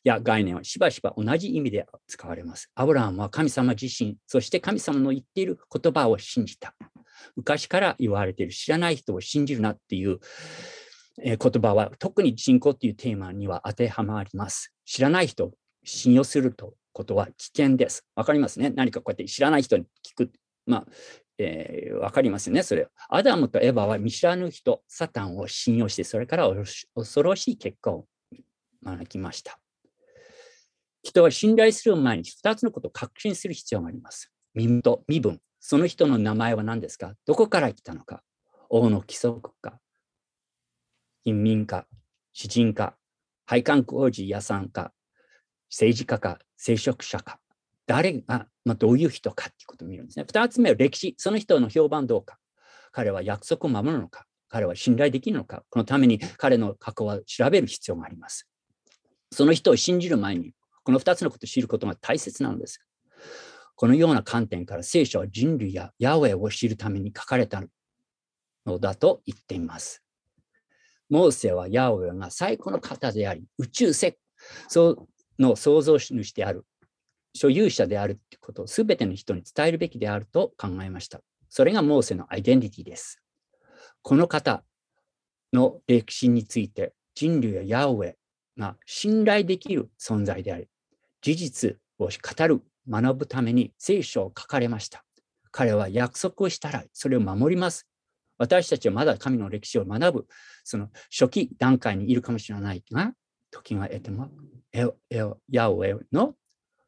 や概念はしばしば同じ意味で使われます。アブラハムは神様自身、そして神様の言っている言葉を信じた。昔から言われている知らない人を信じるなっていう言葉は特に信仰というテーマには当てはまります。知らない人を信用するとことは危険です。わかりますね？何かこうやって知らない人に聞く。まあ、えー、わかりますね？それ。アダムとエヴァは見知らぬ人、サタンを信用して、それから恐ろしい結果を招きました。人は信頼する前に2つのことを確信する必要があります。身と身分。その人の名前は何ですか？どこから来たのか？王の規則か？貧民か？詩人か？配管工事屋さんか？政治家か？聖職者か？誰が、まあ、どういう人かっていうことを見るんですね。2つ目は歴史。その人の評判どうか？彼は約束を守るのか？彼は信頼できるのか？このために彼の過去は調べる必要があります。その人を信じる前にこの2つのことを知ることが大切なのです。このような観点から聖書は人類やヤウェを知るために書かれたのだと言っています。モーセはヤウェが最古の方であり、宇宙世の創造主である、所有者であるということを全ての人に伝えるべきであると考えました。それがモーセのアイデンティティです。この方の歴史について人類やヤウェが信頼できる存在であり、事実を語る、学ぶために聖書を書かれました。彼は約束をしたらそれを守ります。私たちはまだ神の歴史を学ぶ、その初期段階にいるかもしれないが、時が得ても、エエヤオエの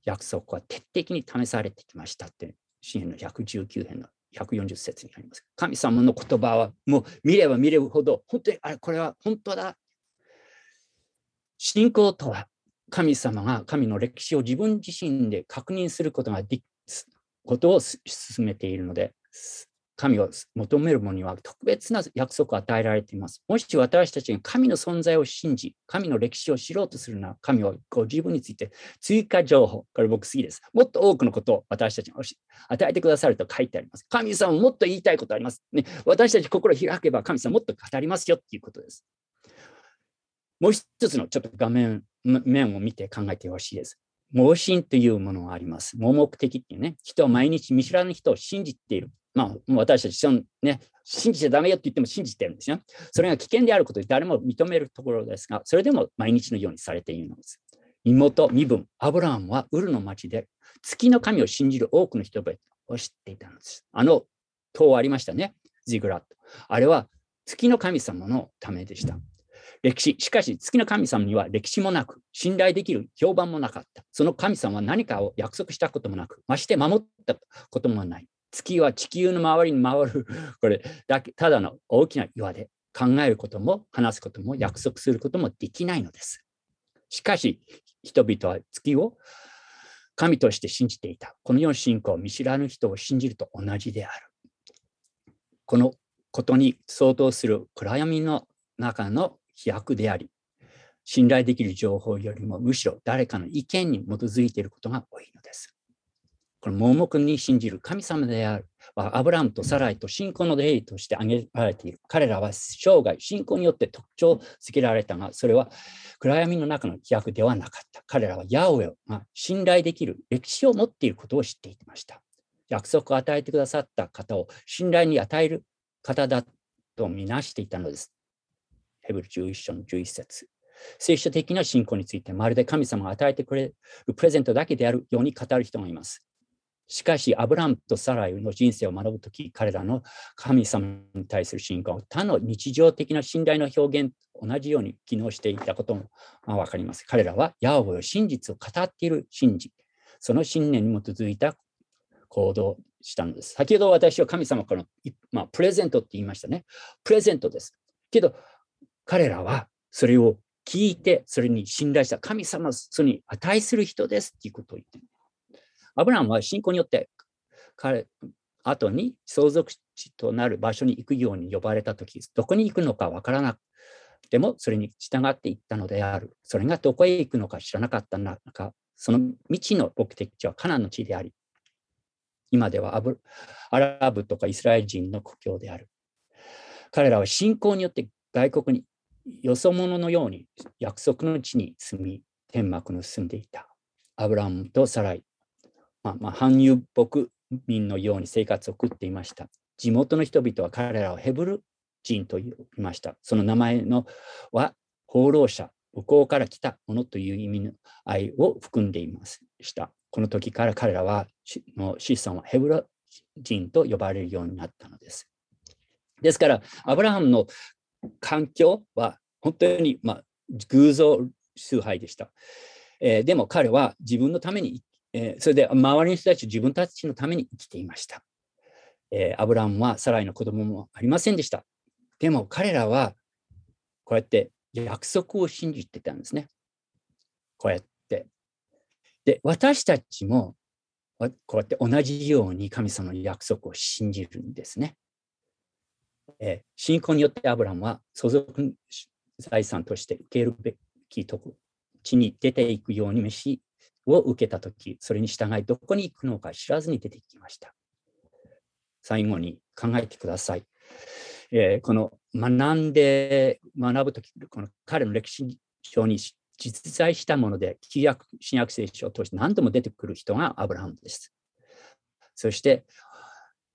約束は徹底的に試されてきましたって、支援の119編の140節にあります。神様の言葉はもう見れば見れるほど、本当に、あれ、これは本当だ。信仰とは神様が神の歴史を自分自身で確認することができことを進めているので、神を求める者には特別な約束を与えられています。もし私たちが神の存在を信じ、神の歴史を知ろうとするなら、神はご自分について追加情報、これ僕好きです。もっと多くのことを私たちに与えてくださると書いてあります。神様もっと言いたいことあります。ね、私たち心を開けば神様もっと語りますよっていうことです。もう一つのちょっと画面、面を見て考えてほしいです。盲信というものがあります。盲目的っていうね、人は毎日見知らぬ人を信じている。まあ、私たち、そのね、信じちゃダメよって言っても信じてるんですよ。それが危険であることで誰も認めるところですが、それでも毎日のようにされているのです。妹、身分、アブラハムはウルの町で月の神を信じる多くの人々を知っていたのです。あの塔ありましたね、ジグラット。あれは月の神様のためでした。歴史。しかし、月の神様には歴史もなく、信頼できる評判もなかった。その神様は何かを約束したこともなく、まして守ったこともない。月は地球の周りに回る、これだけ、ただの大きな岩で考えることも話すことも約束することもできないのです。しかし、人々は月を神として信じていた。この世の信仰を見知らぬ人を信じると同じである。このことに相当する暗闇の中の飛躍であり、信頼できる情報よりもむしろ誰かの意見に基づいていることが多いのです。この盲目に信じる神様であるアブラムとサライと信仰の例として挙げられている。彼らは生涯、信仰によって特徴づけられたが、それは暗闇の中の規約ではなかった。彼らはヤウェが信頼できる歴史を持っていることを知っていました。約束を与えてくださった方を信頼に与える方だとみなしていたのです。ヘブル11章の11節聖書的な信仰についてまるで神様が与えてくれるプレゼントだけであるように語る人がいます。しかし、アブラムとサライの人生を学ぶとき、彼らの神様に対する信仰、他の日常的な信頼の表現と同じように機能していたこともわかります。彼らはヤオウの真実を語っている信じ、その信念に基づいた行動をしたのです。先ほど私は神様からの、まあ、プレゼントって言いましたね。プレゼントです。けど、彼らはそれを聞いて、それに信頼した神様それに値する人ですっていうことを言ってる。アブラムは信仰によって彼後に相続地となる場所に行くように呼ばれたとき、どこに行くのかわからなくてもそれに従って行ったのである。それがどこへ行くのか知らなかったのか、その道の目的地はカナンの地であり、今ではアブアラブとかイスラエル人の故郷である。彼らは信仰によって外国によそ者のように約束の地に住み、天幕の住んでいた。アブラムとサライ、まあ、まあ、反遊牧民のように生活を送っていました。地元の人々は彼らをヘブル人と言いました。その名前のは放浪者、向こうから来たものという意味の愛を含んでいました。この時から彼らはの子孫はヘブル人と呼ばれるようになったのです。ですから、アブラハムの環境は本当に、まあ、偶像崇拝でした。えー、でも彼は自分のためにえー、それで周りの人たち自分たちのために生きていました。えー、アブラムはサライの子供もありませんでした。でも彼らはこうやって約束を信じてたんですね。こうやって。で、私たちもこうやって同じように神様の約束を信じるんですね。えー、信仰によってアブラムは相続財産として受けるべきとこ地に出ていくように召しを受けたとき、それに従いどこに行くのか知らずに出てきました。最後に考えてください。えー、この学んで学ぶとき、この彼の歴史上に実在したもので、旧約、新約聖書を通して何度も出てくる人がアブラハムです。そして、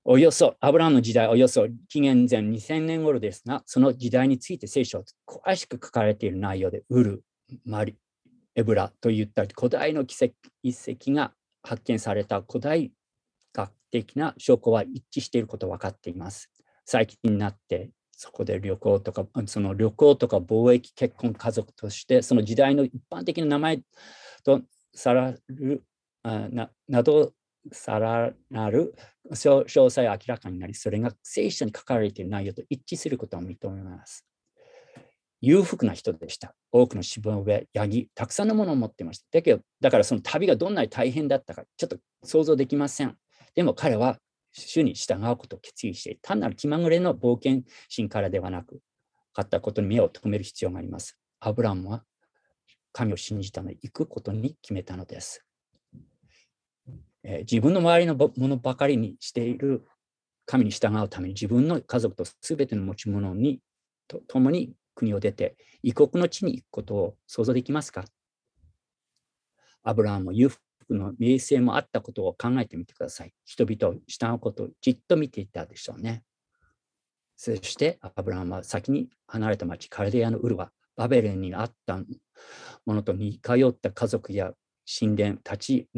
およそ、アブラハムの時代、およそ紀元前2000年頃ですが、その時代について聖書を詳しく書かれている内容で、ウル、マリ、エブラといった古代の奇跡遺跡が発見された古代学的な証拠は一致していることが分かっています。最近になってそこで旅行とか、その旅行とか貿易、結婚、家族として、その時代の一般的な名前とさらるななどさらなる詳細明らかになり、それが聖書に書かれている内容と一致することを認めます。裕福な人でした。多くの芝植ヤギ、たくさんのものを持っていました。だけど、だからその旅がどんなに大変だったか、ちょっと想像できません。でも彼は主に従うことを決意して、単なる気まぐれの冒険心からではなく、買ったことに目を留める必要があります。アブラムは神を信じたので行くことに決めたのです。えー、自分の周りのものばかりにしている神に従うために自分の家族と全ての持ち物にと共に国を出て異国の地に行くことを想像できますか？アブラハムも裕福の名声もあったことを考えてみてください。人々を従うことをじっと見ていたでしょうね。そしてアブラハムは先に離れた町カルデアのウルはバベルにあったものと似通った家族や神殿立ち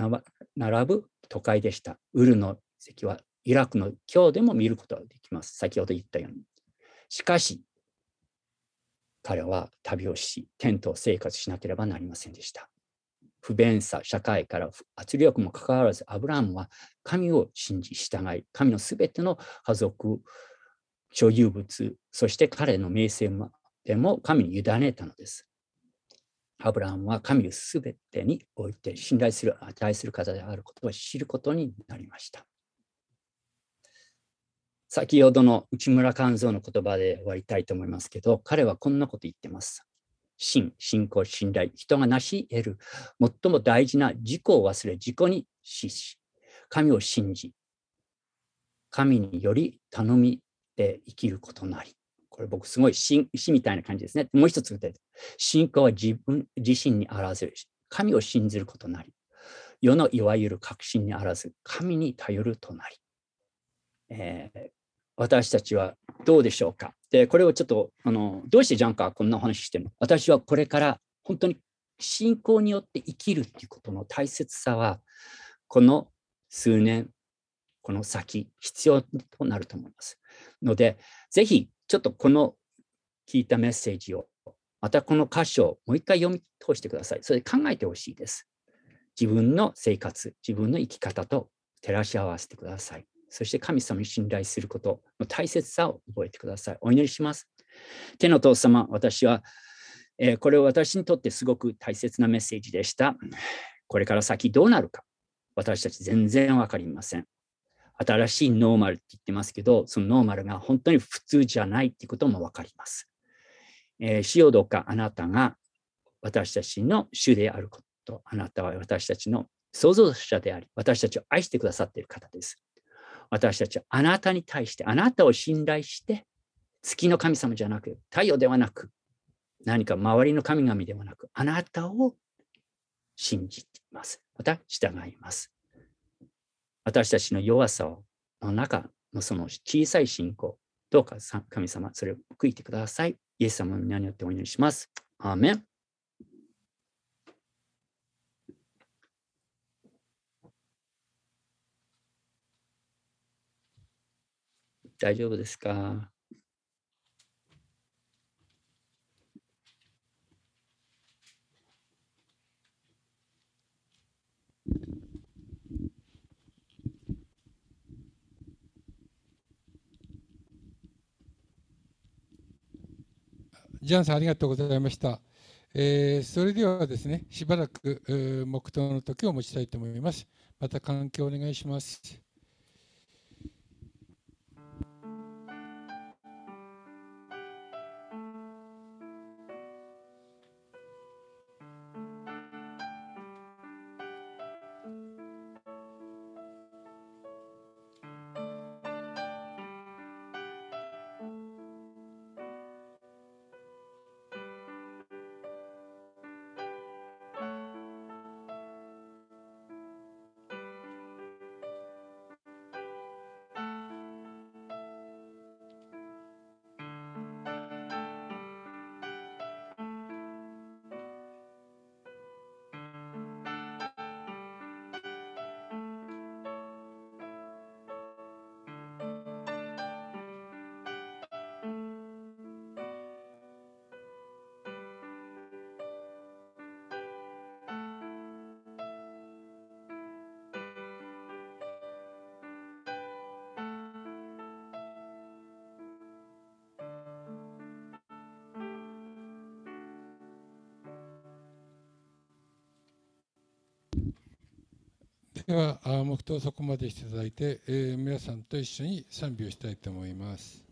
並ぶ都会でした。ウルの遺跡はイラクの今日でも見ることができます。先ほど言ったように。しかし、彼は旅をし、テントを生活しなければなりませんでした。不便さ、社会から圧力もかかわらず、アブラハムは神を信じ従い、神のすべての家族、所有物、そして彼の名声でも神に委ねたのです。アブラハムは神をすべてにおいて信頼する、値する方であることを知ることになりました。先ほどの内村勘三の言葉で終わりたいと思いますけど、彼はこんなこと言ってます。信、信仰、信頼、人が成し得る最も大事な自己を忘れ、自己に死し、神を信じ、神により頼みで生きることなり。これ僕すごい死みたいな感じですね。もう一つ言って、信仰は自分自身にあらず、神を信じることなり。世のいわゆる確信にあらず、神に頼るとなり。えー、私たちはどうでしょうか？で、これをちょっと、あの、どうしてジャンカーはこんな話しても、私はこれから本当に信仰によって生きるっていうことの大切さは、この数年、この先、必要となると思います。ので、ぜひ、ちょっとこの聞いたメッセージを、またこの箇所をもう一回読み通してください。それで考えてほしいです。自分の生活、自分の生き方と照らし合わせてください。そして神様に信頼することの大切さを覚えてください。お祈りします。天の父様、私は、えー、これは私にとってすごく大切なメッセージでした。これから先どうなるか、私たち全然わかりません。新しいノーマルって言ってますけど、そのノーマルが本当に普通じゃないっていうこともわかります。えー、しよどうかあなたが私たちの主であること、あなたは私たちの創造者であり、私たちを愛してくださっている方です。私たちはあなたに対して、あなたを信頼して、月の神様じゃなく、太陽ではなく、何か周りの神々ではなく、あなたを信じています。また従います。私たちの弱さの中のその小さい信仰、どうか神様、それを報いてください。イエス様の皆によってお祈りします。アーメン。大丈夫ですか？ジャンさんありがとうございました。えー、それではですね、しばらく黙祷の時を持ちたいと思います。また関係お願いします。では黙祷そこまでしていただいて、えー、皆さんと一緒に賛美をしたいと思います。